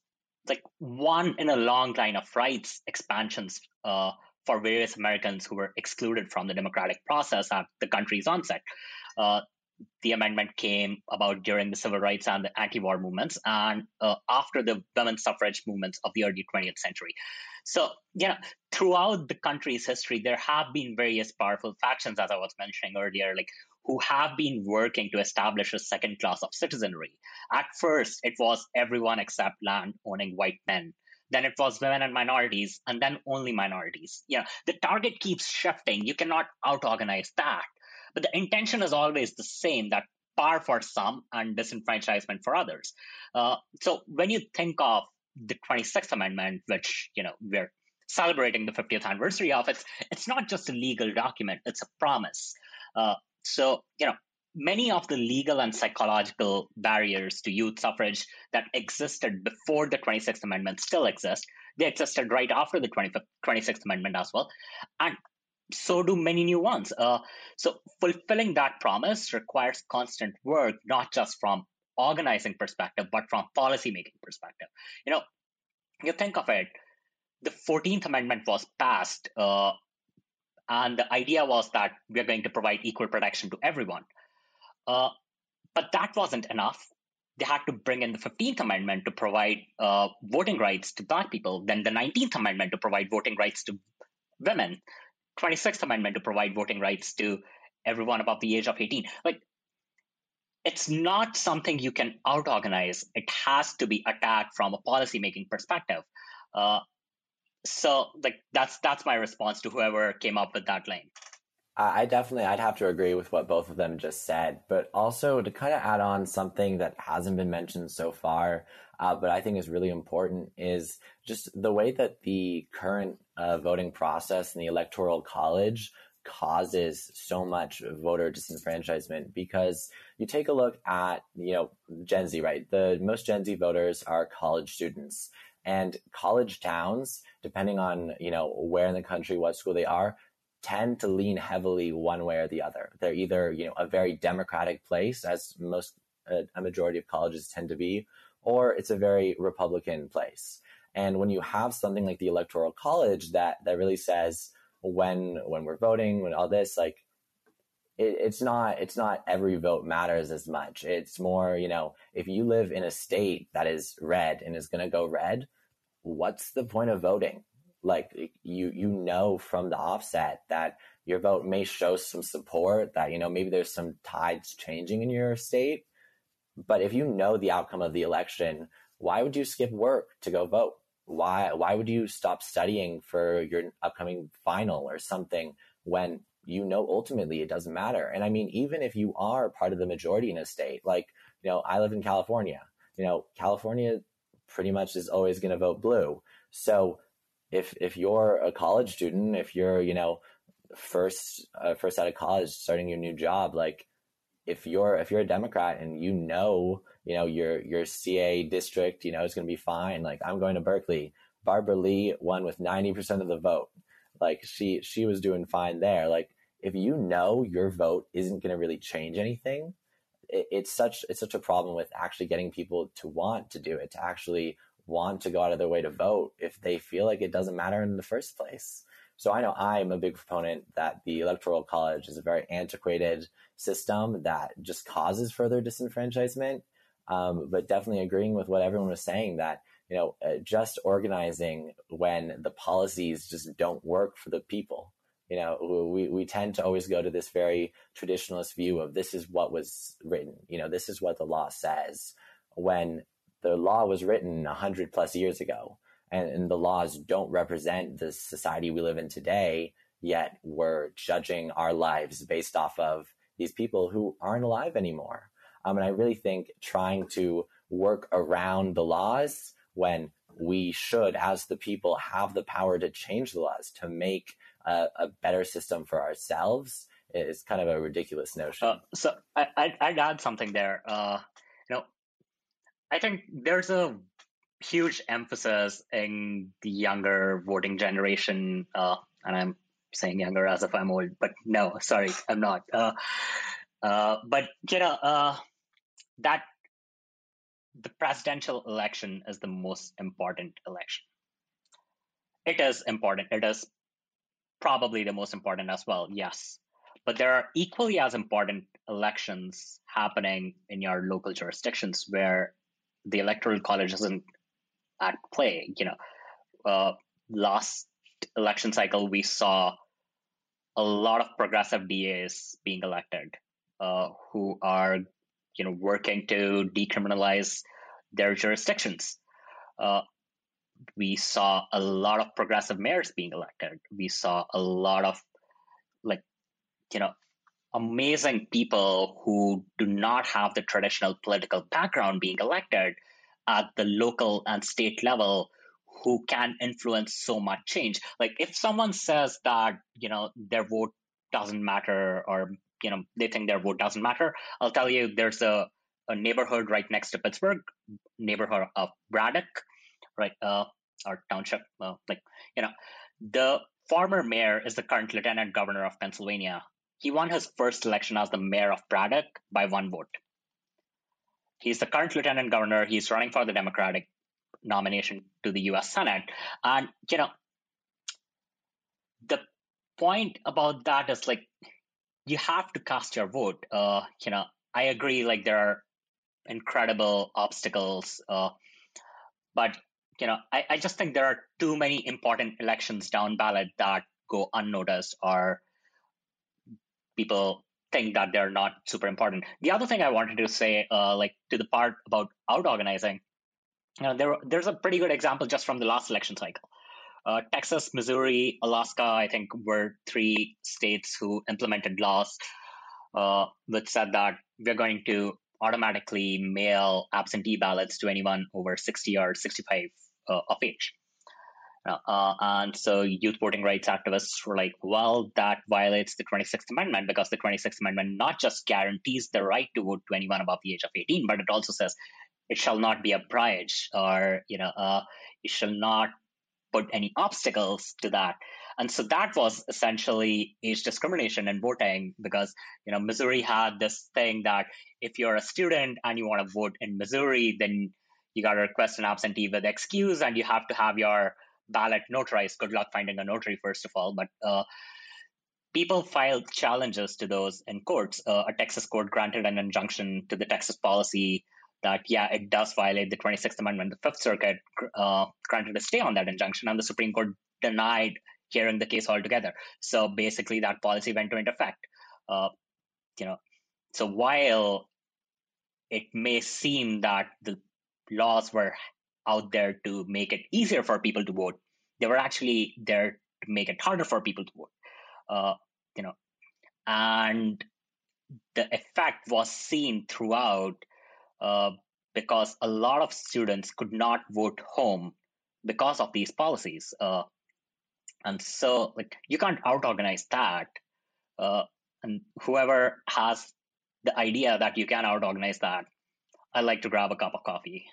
like one in a long line of rights expansions uh, for various Americans who were excluded from the democratic process at the country's onset. Uh, the amendment came about during the civil rights and the anti-war movements and uh, after the women's suffrage movements of the early 20th century. So you know throughout the country's history there have been various powerful factions as i was mentioning earlier like who have been working to establish a second class of citizenry. At first it was everyone except land owning white men. Then it was women and minorities and then only minorities. Yeah the target keeps shifting. You cannot out organize that but the intention is always the same that power for some and disenfranchisement for others. Uh, so when you think of the 26th Amendment, which you know we're celebrating the 50th anniversary of, it's it's not just a legal document; it's a promise. Uh, so you know many of the legal and psychological barriers to youth suffrage that existed before the 26th Amendment still exist. They existed right after the 25th, 26th Amendment as well. And so do many new ones. Uh, so fulfilling that promise requires constant work, not just from organizing perspective, but from policy making perspective. You know, you think of it, the 14th Amendment was passed, uh, and the idea was that we're going to provide equal protection to everyone. Uh, but that wasn't enough. They had to bring in the 15th Amendment to provide uh, voting rights to Black people, then the 19th Amendment to provide voting rights to women, 26th Amendment to provide voting rights to everyone above the age of 18. Like, it's not something you can out organize. It has to be attacked from a policy making perspective. Uh, so, like, that's that's my response to whoever came up with that line. I definitely, I'd have to agree with what both of them just said, but also to kind of add on something that hasn't been mentioned so far, uh, but I think is really important is just the way that the current uh, voting process in the electoral college causes so much voter disenfranchisement because you take a look at, you know, Gen Z, right? The most Gen Z voters are college students and college towns, depending on, you know, where in the country, what school they are, tend to lean heavily one way or the other. They're either, you know, a very democratic place, as most uh, a majority of colleges tend to be, or it's a very Republican place. And when you have something like the Electoral College that that really says when when we're voting, when all this, like it, it's not it's not every vote matters as much. It's more, you know, if you live in a state that is red and is going to go red, what's the point of voting? like you you know from the offset that your vote may show some support that you know maybe there's some tides changing in your state but if you know the outcome of the election why would you skip work to go vote? Why why would you stop studying for your upcoming final or something when you know ultimately it doesn't matter? And i mean even if you are part of the majority in a state like you know i live in california. You know california pretty much is always going to vote blue. So if if you're a college student, if you're you know first uh, first out of college, starting your new job, like if you're if you're a Democrat and you know you know your your CA district, you know is going to be fine. Like I'm going to Berkeley. Barbara Lee won with ninety percent of the vote. Like she she was doing fine there. Like if you know your vote isn't going to really change anything, it, it's such it's such a problem with actually getting people to want to do it, to actually want to go out of their way to vote if they feel like it doesn't matter in the first place. So I know I'm a big proponent that the electoral college is a very antiquated system that just causes further disenfranchisement. Um, but definitely agreeing with what everyone was saying that you know uh, just organizing when the policies just don't work for the people. You know, we, we tend to always go to this very traditionalist view of this is what was written. You know, this is what the law says. When the law was written 100 plus years ago and, and, the laws don't represent the society we live in today yet we're judging our lives based off of these people who aren't alive anymore. Um, and i really think trying to work around the laws when we should as the people have the power to change the laws to make a, a better system for ourselves is kind of a ridiculous notion. Uh, so I, would add something there. Uh, you know I think there's a huge emphasis in the younger voting generation, uh, and I'm saying younger as if I'm old, but no, sorry, I'm not. Uh, uh, but you know uh, that the presidential election is the most important election. It is important. It is probably the most important as well. Yes, but there are equally as important elections happening in your local jurisdictions where the electoral college isn't at play. You know, uh, last election cycle we saw a lot of progressive DAs being elected, uh, who are you know working to decriminalize their jurisdictions. Uh, we saw a lot of progressive mayors being elected. We saw a lot of like you know amazing people who do not have the traditional political background being elected at the local and state level who can influence so much change like if someone says that you know their vote doesn't matter or you know they think their vote doesn't matter i'll tell you there's a, a neighborhood right next to pittsburgh neighborhood of braddock right uh, or township uh, like you know the former mayor is the current lieutenant governor of Pennsylvania. He won his first election as the mayor of Braddock by one vote. He's the current lieutenant governor. He's running for the Democratic nomination to the US Senate. And, you know, the point about that is like, you have to cast your vote. Uh, you know, I agree, like, there are incredible obstacles. Uh, but, you know, I, I just think there are too many important elections down ballot that go unnoticed or people think that they're not super important. The other thing I wanted to say, uh, like to the part about out organizing, you know, there there's a pretty good example just from the last election cycle. Uh, Texas, Missouri, Alaska, I think, were three states who implemented laws uh, which said that we're going to automatically mail absentee ballots to anyone over 60 or 65 uh, of age. Uh, and so youth voting rights activists were like, well, that violates the 26th Amendment because the 26th Amendment not just guarantees the right to vote to anyone above the age of 18, but it also says it shall not be a bridge or, you know, uh, it shall not put any obstacles to that. And so that was essentially age discrimination in voting because, you know, Missouri had this thing that if you're a student and you want to vote in Missouri, then you got to request an absentee with excuse and you have to have your ballot notarized. Good luck finding a notary, first of all. But uh, people filed challenges to those in courts. Uh, a Texas court granted an injunction to the Texas policy that, yeah, it does violate the 26th Amendment. The Fifth Circuit uh, granted a stay on that injunction, and the Supreme Court denied hearing the case altogether. So basically, that policy went into effect. Uh, you know, so while it may seem that the laws were out there to make it easier for people to vote. They were actually there to make it harder for people to vote. Uh, you know, and the effect was seen throughout uh, because a lot of students could not vote home because of these policies. Uh, and so, like, you can't out organize that. Uh, and whoever has the idea that you can out organize that, I like to grab a cup of coffee.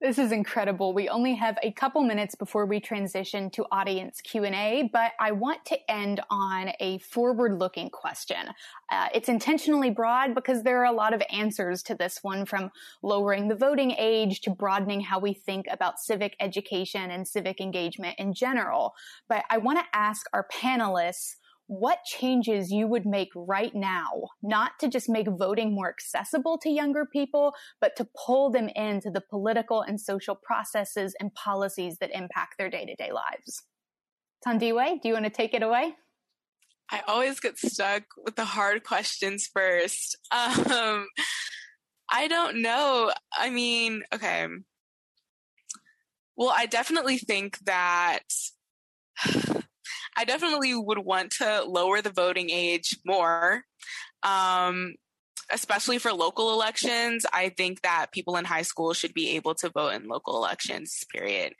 This is incredible. We only have a couple minutes before we transition to audience Q&A, but I want to end on a forward-looking question. Uh, it's intentionally broad because there are a lot of answers to this one from lowering the voting age to broadening how we think about civic education and civic engagement in general. But I want to ask our panelists what changes you would make right now, not to just make voting more accessible to younger people, but to pull them into the political and social processes and policies that impact their day to day lives. Thandiwe, do you want to take it away? I always get stuck with the hard questions first. Um, I don't know. I mean, okay. Well, I definitely think that I definitely would want to lower the voting age more. Um, especially for local elections, I think that people in high school should be able to vote in local elections, period.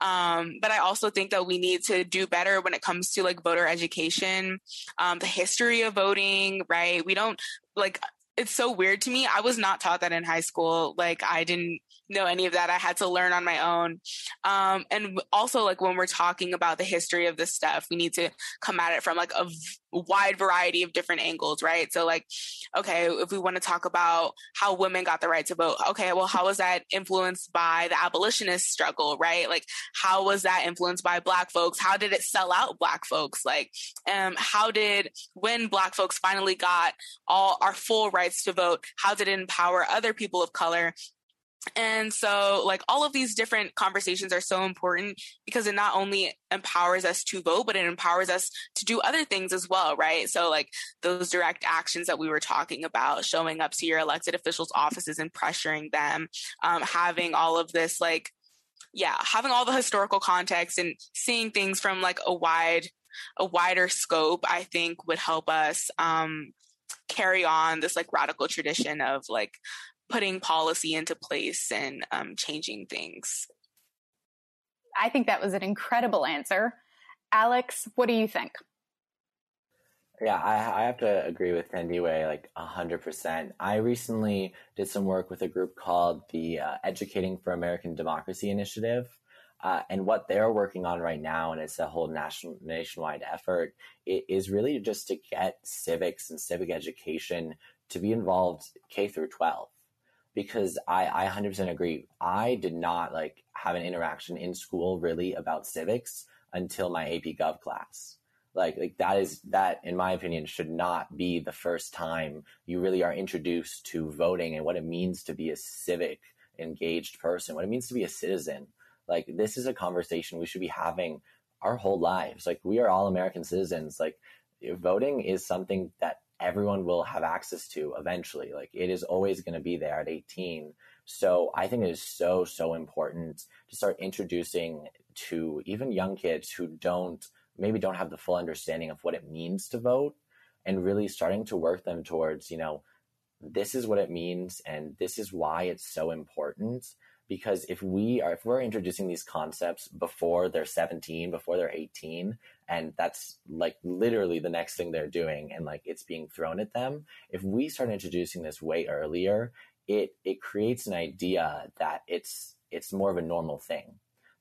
Um, but I also think that we need to do better when it comes to like voter education, um, the history of voting, right? We don't like, it's so weird to me. I was not taught that in high school. Like, I didn't know any of that. I had to learn on my own. Um, and also, like when we're talking about the history of this stuff, we need to come at it from like a v- wide variety of different angles, right? So, like, okay, if we want to talk about how women got the right to vote, okay, well, how was that influenced by the abolitionist struggle, right? Like, how was that influenced by Black folks? How did it sell out Black folks? Like, um, how did when Black folks finally got all our full rights to vote, how did it empower other people of color? And so, like, all of these different conversations are so important because it not only empowers us to vote, but it empowers us to do other things as well, right? So, like, those direct actions that we were talking about, showing up to your elected officials' offices and pressuring them, um, having all of this, like, yeah, having all the historical context and seeing things from like a wide, a wider scope, I think would help us um, carry on this like radical tradition of like putting policy into place and um, changing things. I think that was an incredible answer. Alex, what do you think? Yeah, I, I have to agree with Thandiwe like 100%. I recently did some work with a group called the uh, Educating for American Democracy Initiative. Uh, and what they're working on right now, and it's a whole national nationwide effort, is really just to get civics and civic education to be involved K through 12. Because I, I 100% agree. I did not like have an interaction in school really about civics until my AP Gov class. Like, like that is that, in my opinion, should not be the first time you really are introduced to voting and what it means to be a civic engaged person, what it means to be a citizen like this is a conversation we should be having our whole lives. Like we are all American citizens. Like voting is something that everyone will have access to eventually. Like it is always going to be there at 18. So I think it is so, so important to start introducing to even young kids who don't, maybe don't have the full understanding of what it means to vote and really starting to work them towards, you know, this is what it means and this is why it's so important because if we are if we're introducing these concepts before they're 17 before they're 18 and that's like literally the next thing they're doing and like it's being thrown at them. If we start introducing this way earlier it it creates an idea that it's it's more of a normal thing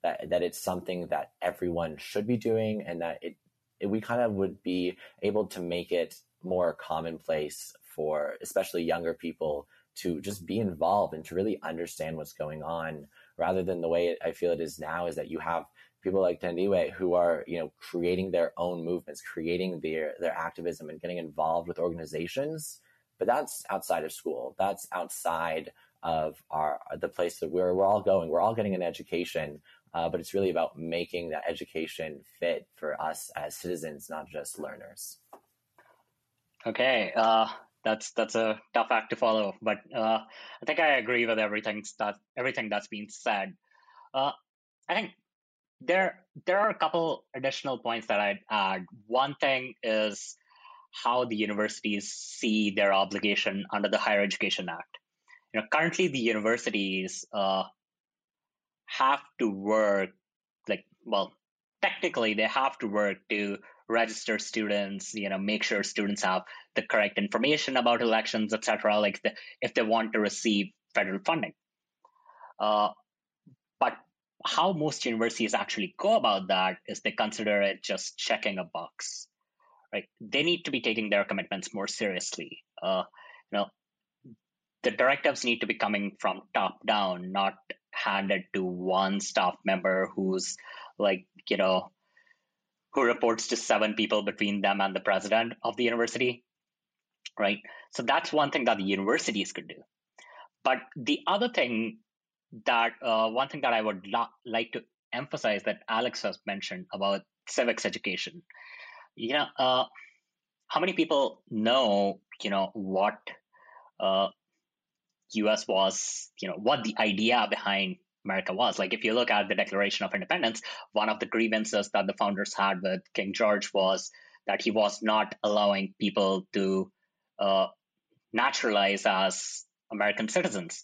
that that it's something that everyone should be doing and that it, it we kind of would be able to make it more commonplace for especially younger people to just be involved and to really understand what's going on rather than the way I feel it is now is that you have people like Thandiwe who are, you know, creating their own movements, creating their, their activism and getting involved with organizations. But that's outside of school. That's outside of our, the place that we're, we're all going. We're all getting an education. Uh, but it's really about making that education fit for us as citizens, not just learners. Okay. Uh, that's that's a tough act to follow. But uh, I think I agree with everything that everything that's been said. Uh, I think there there are a couple additional points that I'd add. One thing is how the universities see their obligation under the Higher Education Act. You know, currently the universities uh, have to work like well, technically they have to work to register students, you know, make sure students have the correct information about elections, etc. Like the, if they want to receive federal funding. Uh, how most universities actually go about that is they consider it just checking a box, right? They need to be taking their commitments more seriously. Uh, you know, the directives need to be coming from top down, not handed to one staff member who's like, you know, who reports to seven people between them and the president of the university, right? So that's one thing that the universities could do. But the other thing that uh, one thing that I would like to emphasize that Alex has mentioned about civics education. You know, uh, how many people know, you know, what uh, U.S. was, you know, what the idea behind America was. Like if you look at the Declaration of Independence, one of the grievances that the founders had with King George was that he was not allowing people to uh, naturalize as American citizens.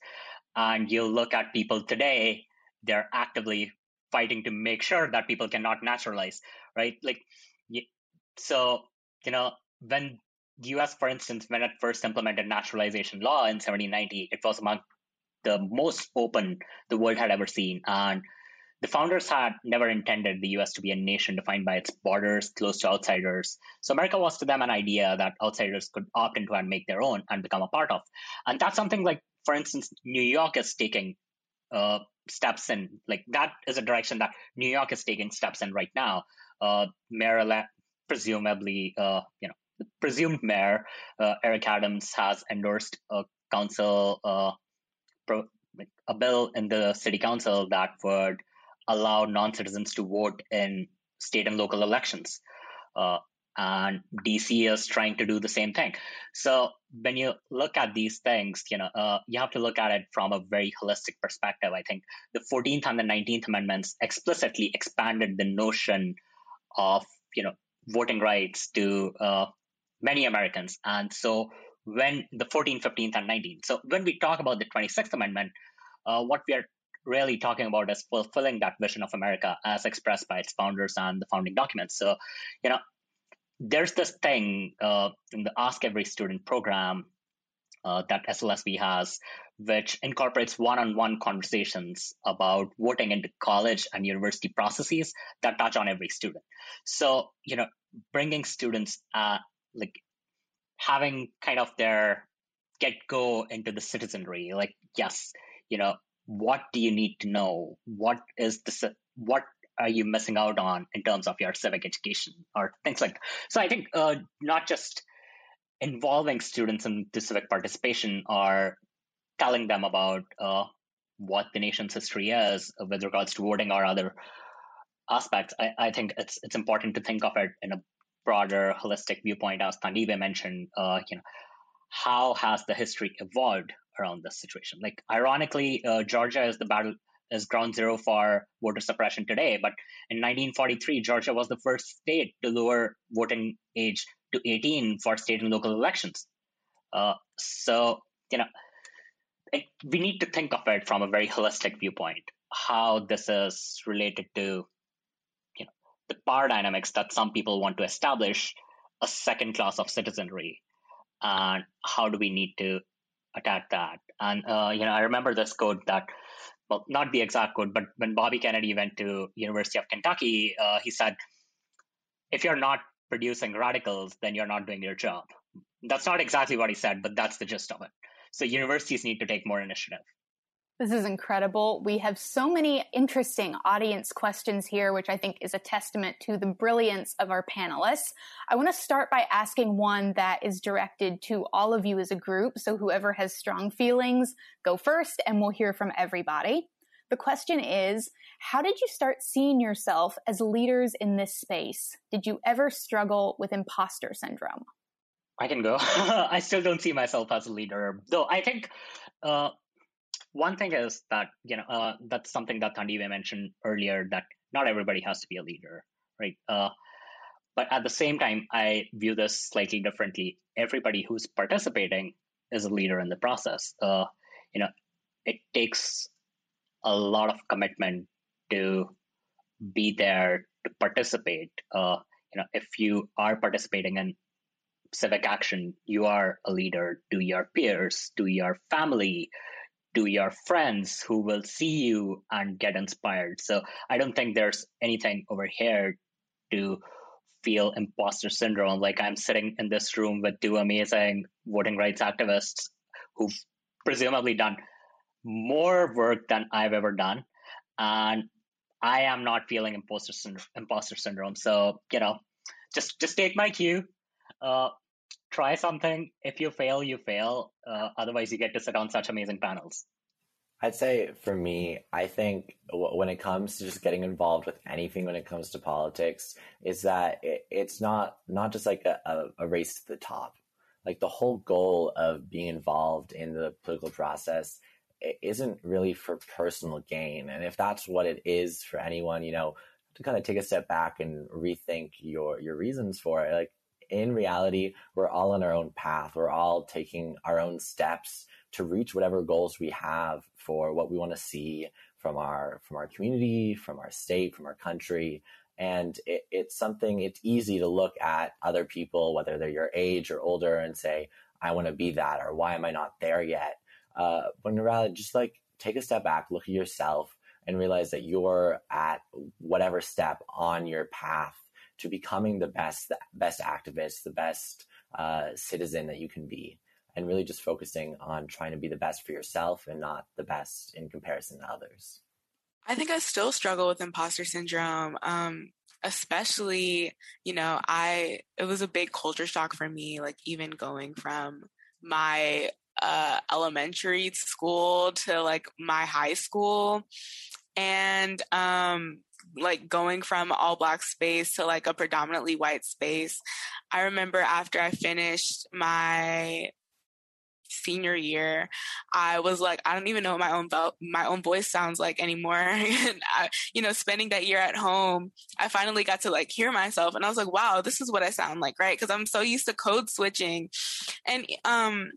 And you look at people today, they're actively fighting to make sure that people cannot naturalize, right? Like, so, you know, when the US, for instance, when it first implemented naturalization law in 1790, it was among the most open the world had ever seen. And the founders had never intended the US to be a nation defined by its borders close to outsiders. So America was to them an idea that outsiders could opt into and make their own and become a part of. And that's something like, for instance, New York is taking uh, steps in. Like that is a direction that New York is taking steps in right now. Uh, Maryland, presumably, uh, you know, the presumed mayor uh, Eric Adams has endorsed a council uh, pro, a bill in the city council that would allow non-citizens to vote in state and local elections. And DC is trying to do the same thing. So when you look at these things, you know, uh, you have to look at it from a very holistic perspective. I think the 14th and the 19th amendments explicitly expanded the notion of, you know, voting rights to uh, many Americans. And so when the 14th, 15th, and 19th. So when we talk about the 26th Amendment, uh, what we are really talking about is fulfilling that vision of America as expressed by its founders and the founding documents. So, you know, there's this thing uh, in the Ask Every Student program uh, that SLSV has, which incorporates one on one conversations about voting into college and university processes that touch on every student. So, you know, bringing students, uh, like having kind of their get go into the citizenry, like, yes, you know, what do you need to know? What is the, what are you missing out on in terms of your civic education or things like that. So I think uh, not just involving students in civic participation or telling them about uh, what the nation's history is with regards to voting or other aspects. I, I, think it's it's important to think of it in a broader, holistic viewpoint, as Thandiwe mentioned. Uh, you know, how has the history evolved around this situation? Like, ironically, uh, Georgia is the battle is ground zero for voter suppression today. But in 1943, Georgia was the first state to lower voting age to 18 for state and local elections. Uh, so, you know, it, we need to think of it from a very holistic viewpoint, how this is related to, you know, the power dynamics that some people want to establish a second class of citizenry, and how do we need to attack that? And uh, you know, I remember this quote that well, not the exact quote, but when Bobby Kennedy went to University of Kentucky, uh, he said, "If you're not producing radicals, then you're not doing your job." That's not exactly what he said, but that's the gist of it. So universities need to take more initiative. This is incredible. We have so many interesting audience questions here, which I think is a testament to the brilliance of our panelists. I want to start by asking one that is directed to all of you as a group. So whoever has strong feelings, go first and we'll hear from everybody. The question is, how did you start seeing yourself as leaders in this space? Did you ever struggle with imposter syndrome? I can go. I still don't see myself as a leader, though. I think uh, one thing is that you know uh, that's something that Thandiwe mentioned earlier that not everybody has to be a leader, right? Uh, but at the same time, I view this slightly differently. Everybody who's participating is a leader in the process. Uh, you know, it takes a lot of commitment to be there to participate. Uh, you know, if you are participating in civic action, you are a leader to your peers, to your family, to your friends who will see you and get inspired. So I don't think there's anything over here to feel imposter syndrome. Like I'm sitting in this room with two amazing voting rights activists who've presumably done more work than I've ever done. And I am not feeling imposter, syndrome, imposter syndrome. So, you know, just just take my cue. Uh, try something. If you fail, you fail. Uh, otherwise, you get to sit on such amazing panels. I'd say for me, I think when it comes to just getting involved with anything when it comes to politics, is that it's not not just like a, a race to the top. Like the whole goal of being involved in the political process isn't really for personal gain. And if that's what it is for anyone, you know, to kind of take a step back and rethink your your reasons for it. Like in reality, we're all on our own path. We're all taking our own steps to reach whatever goals we have for what we want to see from our from our community, from our state, from our country. And it, it's something it's easy to look at other people, whether they're your age or older, and say, "I want to be that," or "Why am I not there yet?" Uh, when rather just like take a step back, look at yourself, and realize that you're at whatever step on your path to becoming the best best activist, the best uh, citizen that you can be, and really just focusing on trying to be the best for yourself and not the best in comparison to others. I think I still struggle with imposter syndrome. Um, especially, you know, I it was a big culture shock for me, like even going from my uh, elementary school to like my high school and um like going from all black space to like a predominantly white space. I remember after I finished my senior year, I was like, I don't even know what my own vo- my own voice sounds like anymore. and I, you know, spending that year at home, I finally got to like hear myself, and I was like, wow, this is what I sound like, right? Because I'm so used to code switching, and um,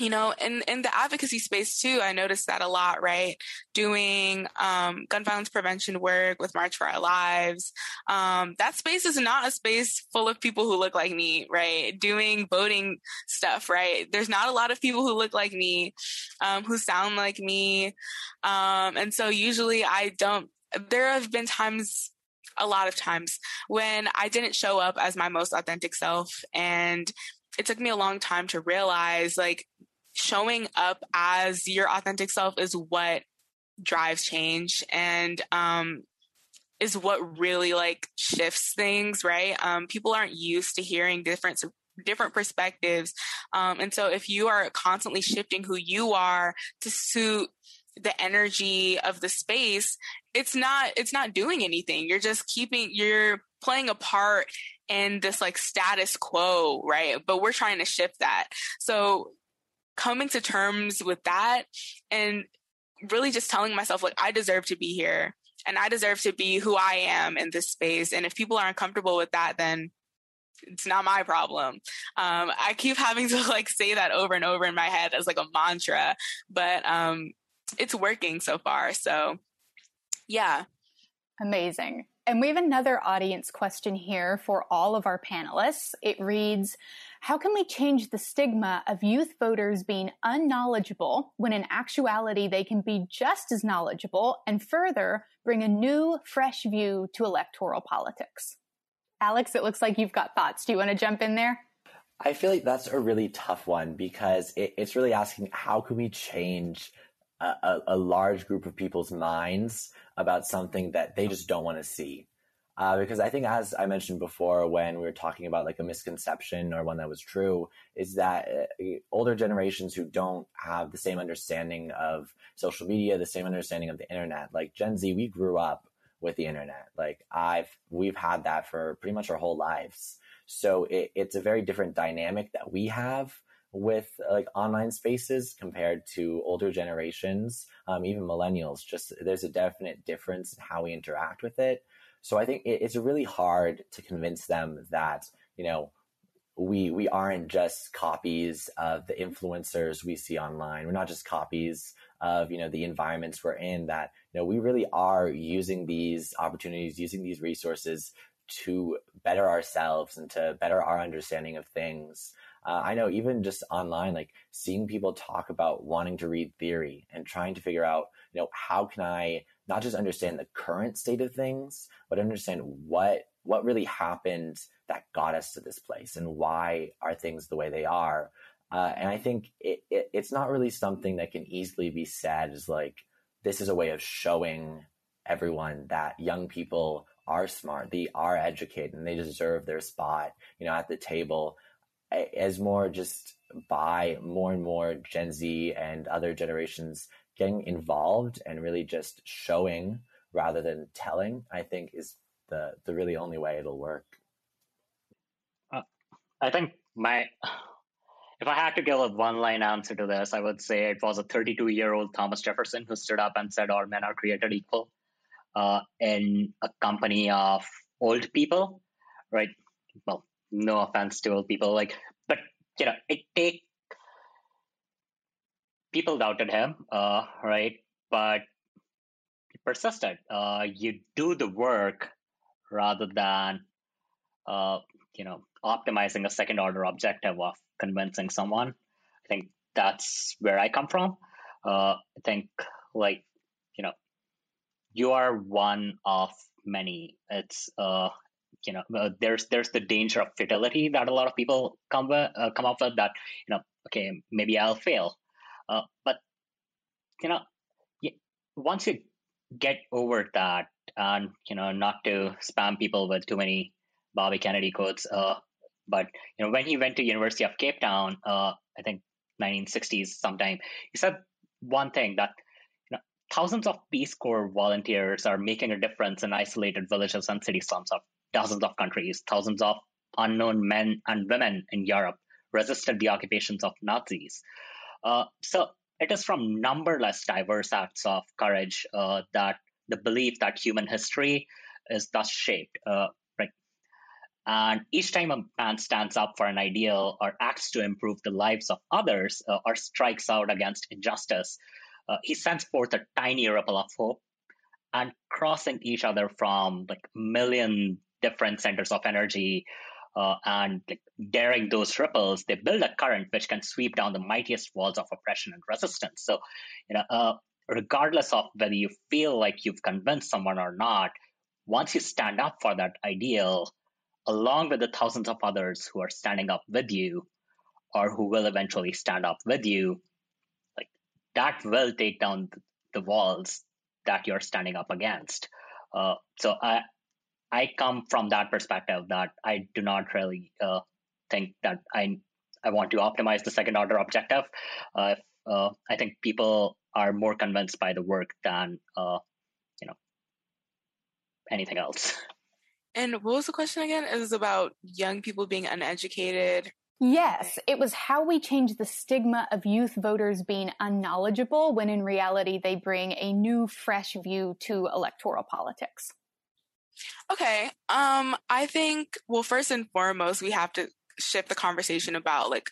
you know, in, in the advocacy space too, I noticed that a lot, right? Doing um, gun violence prevention work with March for Our Lives. Um, that space is not a space full of people who look like me, right? Doing voting stuff, right? There's not a lot of people who look like me, um, who sound like me. Um, and so usually I don't, there have been times a lot of times when I didn't show up as my most authentic self. And it took me a long time to realize like showing up as your authentic self is what drives change and um is what really like shifts things right? Um people aren't used to hearing different different perspectives. Um and so if you are constantly shifting who you are to suit the energy of the space it's not it's not doing anything. You're just keeping you're playing a part in this like status quo right but we're trying to shift that so coming to terms with that and really just telling myself like I deserve to be here and I deserve to be who I am in this space and if people aren't comfortable with that then it's not my problem. Um, I keep having to like say that over and over in my head as like a mantra, but um, it's working so far. So, yeah. Amazing. And we have another audience question here for all of our panelists. It reads How can we change the stigma of youth voters being unknowledgeable when in actuality they can be just as knowledgeable and further bring a new, fresh view to electoral politics? Alex, it looks like you've got thoughts. Do you want to jump in there? I feel like that's a really tough one because it, it's really asking how can we change a, a, large group of people's minds about something that they just don't want to see. Uh, because I think, as I mentioned before, when we were talking about like a misconception or one that was true, is that uh, older generations who don't have the same understanding of social media, the same understanding of the internet, like Gen Z, we grew up with the internet. Like I've, we've had that for pretty much our whole lives. So it, it's a very different dynamic that we have with like online spaces compared to older generations, um, even millennials. Just there's a definite difference in how we interact with it. So I think it, it's really hard to convince them that you know we we aren't just copies of the influencers we see online. We're not just copies of you know the environments we're in. That you know we really are using these opportunities, using these resources to better ourselves and to better our understanding of things uh, I know even just online, like seeing people talk about wanting to read theory and trying to figure out, you know, how can I not just understand the current state of things, but understand what what really happened that got us to this place and why are things the way they are. Uh, and I think it, it, it's not really something that can easily be said as like this is a way of showing everyone that young people are smart, they are educated, and they deserve their spot, you know, at the table as more just by more and more Gen Z and other generations getting involved and really just showing rather than telling, I think is the the really only way it'll work. Uh, I think my if I had to give a one line answer to this, I would say it was a 32 year old Thomas Jefferson who stood up and said all men are created equal uh, in a company of old people, right? Well, no offense to old people, like, but you know, it take people doubted him, uh, right? But he persisted. Uh, you do the work rather than, uh, you know, optimizing a second order objective of convincing someone. I think that's where I come from. Uh, I think like, you know, you are one of many. It's uh, you know uh, there's there's the danger of fidelity that a lot of people come uh, come up with that you know okay maybe I'll fail, uh, but you know once you get over that and you know not to spam people with too many Bobby Kennedy quotes, uh, but you know when he went to University of Cape Town, uh, I think 1960s sometime, he said one thing that thousands of Peace Corps volunteers are making a difference in isolated villages and city slums of dozens of countries, thousands of unknown men and women in Europe resisted the occupations of Nazis. Uh, so it is from numberless diverse acts of courage uh, that the belief that human history is thus shaped. Uh, right. And each time a man stands up for an ideal or acts to improve the lives of others uh, or strikes out against injustice, uh, he sends forth a tiny ripple of hope and crossing each other from like million different centers of energy uh, and like, daring those ripples, they build a current which can sweep down the mightiest walls of oppression and resistance. So, you know, uh, regardless of whether you feel like you've convinced someone or not, once you stand up for that ideal, along with the thousands of others who are standing up with you or who will eventually stand up with you, like that will take down the walls that you're standing up against. Uh, so I I come from that perspective that I do not really uh, think that I I want to optimize the second order objective. Uh, uh I think people are more convinced by the work than uh, you know anything else. And what was the question again? It was about young people being uneducated. Yes, it was how we change the stigma of youth voters being unknowledgeable when in reality they bring a new, fresh view to electoral politics. Okay. Um, I think, well, first and foremost, we have to shift the conversation about like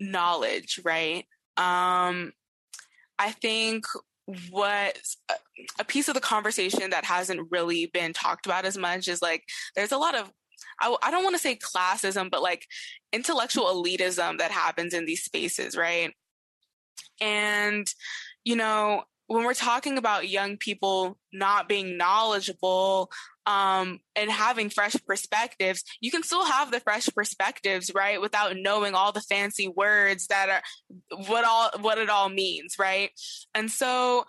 knowledge, right? Um, I think what a piece of the conversation that hasn't really been talked about as much is like there's a lot of I, I don't want to say classism but like intellectual elitism that happens in these spaces right and you know when we're talking about young people not being knowledgeable um, and having fresh perspectives, you can still have the fresh perspectives, right? Without knowing all the fancy words that are what all what it all means, right? And so,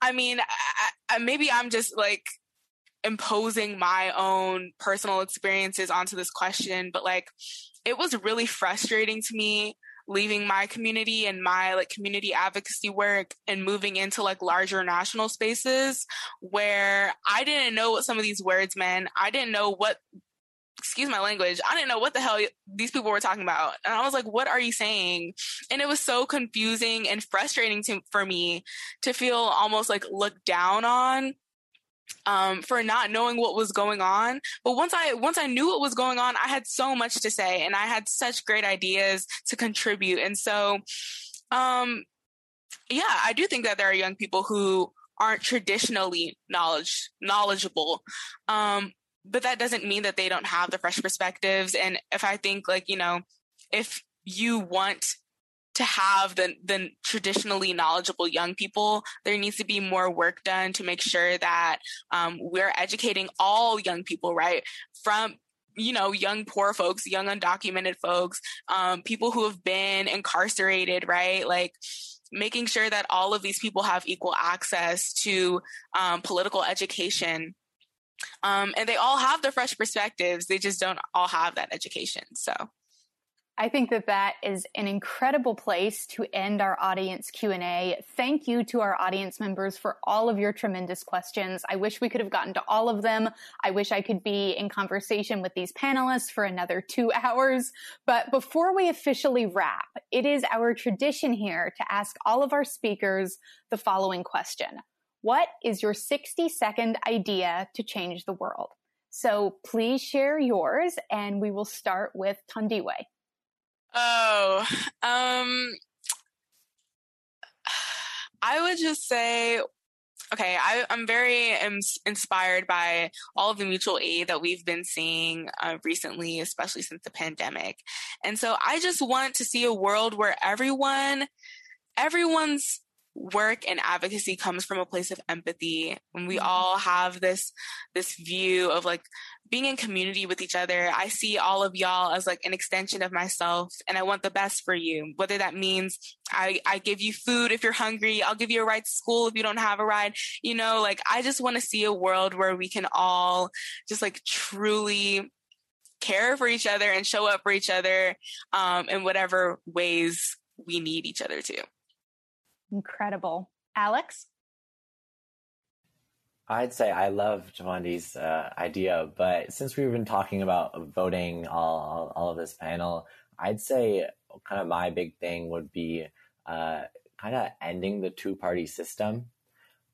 I mean, I, I, maybe I'm just like imposing my own personal experiences onto this question, but like, it was really frustrating to me leaving my community and my like community advocacy work and moving into like larger national spaces where I didn't know what some of these words meant. I didn't know what excuse my language, I didn't know what the hell these people were talking about. And I was like, what are you saying? And it was so confusing and frustrating to, for me to feel almost like looked down on um, for not knowing what was going on. But once I once I knew what was going on, I had so much to say and I had such great ideas to contribute. And so, um, yeah, I do think that there are young people who aren't traditionally knowledge knowledgeable. Um, but that doesn't mean that they don't have the fresh perspectives. And if I think like, you know, if you want to have the, the traditionally knowledgeable young people, there needs to be more work done to make sure that um, we're educating all young people, right? From you know, young poor folks, young undocumented folks, um, people who have been incarcerated, right? Like making sure that all of these people have equal access to um, political education. Um, and they all have the fresh perspectives. They just don't all have that education. So. I think that that is an incredible place to end our audience Q&A. Thank you to our audience members for all of your tremendous questions. I wish we could have gotten to all of them. I wish I could be in conversation with these panelists for another 2 hours. But before we officially wrap, it is our tradition here to ask all of our speakers the following question. What is your 60 second idea to change the world? So please share yours and we will start with Thandiwe. Oh, um, I would just say, okay, I, am very inspired by all of the mutual aid that we've been seeing uh, recently, especially since the pandemic. And so I just want to see a world where everyone, everyone's work and advocacy comes from a place of empathy. And we mm-hmm. all have this this view of like being in community with each other i see all of y'all as like an extension of myself and i want the best for you. Whether that means i i give you food if you're hungry i'll give you a ride to school if you don't have a ride. You know like i just want to see a world where we can all just like truly care for each other and show up for each other um, in whatever ways we need each other to Incredible. Alex? I'd say I love Thandiwe's uh, idea, but since we've been talking about voting all, all, of this panel, I'd say kind of my big thing would be uh, kind of ending the two party system.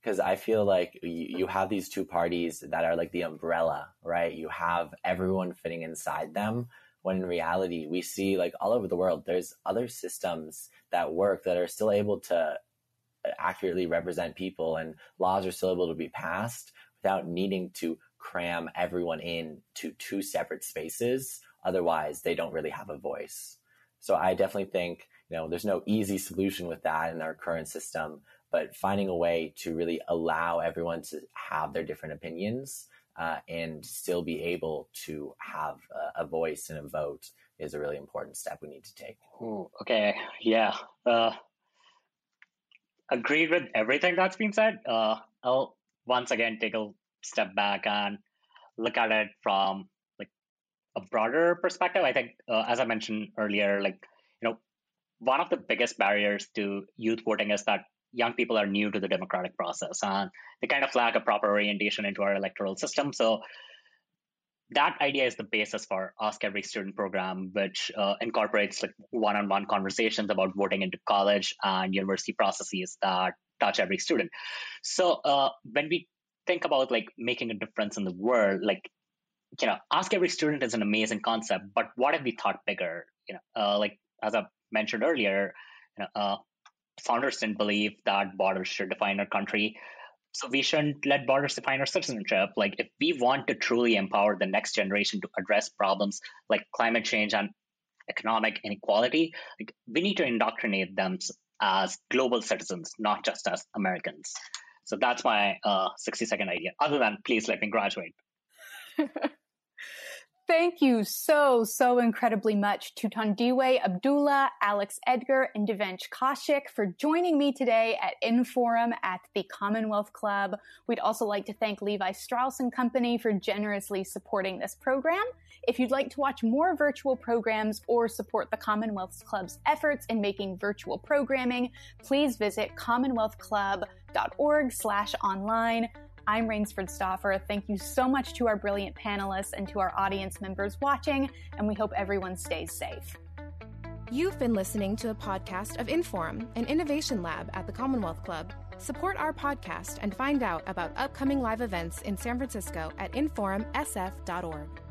because I feel like you, you have these two parties that are like the umbrella, right? You have everyone fitting inside them. When in reality, we see like all over the world, there's other systems that work that are still able to uh, accurately represent people, and laws are still able to be passed without needing to cram everyone in to two separate spaces. Otherwise, they don't really have a voice. So I definitely think you know there's no easy solution with that in our current system but finding a way to really allow everyone to have their different opinions uh, and still be able to have a, a, voice and a vote is a really important step we need to take. Ooh, okay, yeah. Uh, agreed with everything that's been said. Uh, I'll once again take a step back and look at it from like a broader perspective. I think, uh, as I mentioned earlier, like you know, one of the biggest barriers to youth voting is that young people are new to the democratic process and they kind of lack a proper orientation into our electoral system. So that idea is the basis for Ask Every Student program, which uh, incorporates like one-on-one conversations about voting into college and university processes that touch every student. So uh, when we think about like making a difference in the world, like you know, Ask Every Student is an amazing concept, but what if we thought bigger? You know, uh, like as I mentioned earlier, you know, uh, founders didn't believe that borders should define our country. So we shouldn't let borders define our citizenship. Like if we want to truly empower the next generation to address problems like climate change and economic inequality, like we need to indoctrinate them as global citizens, not just as Americans. So that's my uh, 60 second idea. Other than please let me graduate. Thank you so, so incredibly much to Thandiwe Abdullah, Alex Edgar, and Divyansh Kaushik for joining me today at Inforum at the Commonwealth Club. We'd also like to thank Levi Strauss and Company for generously supporting this program. If you'd like to watch more virtual programs or support the Commonwealth Club's efforts in making virtual programming, please visit commonwealthclub.org slash online. I'm Rainesford Stauffer. Thank you so much to our brilliant panelists and to our audience members watching, and we hope everyone stays safe. You've been listening to a podcast of Inforum, an innovation lab at the Commonwealth Club. Support our podcast and find out about upcoming live events in San Francisco at inforumsf.org.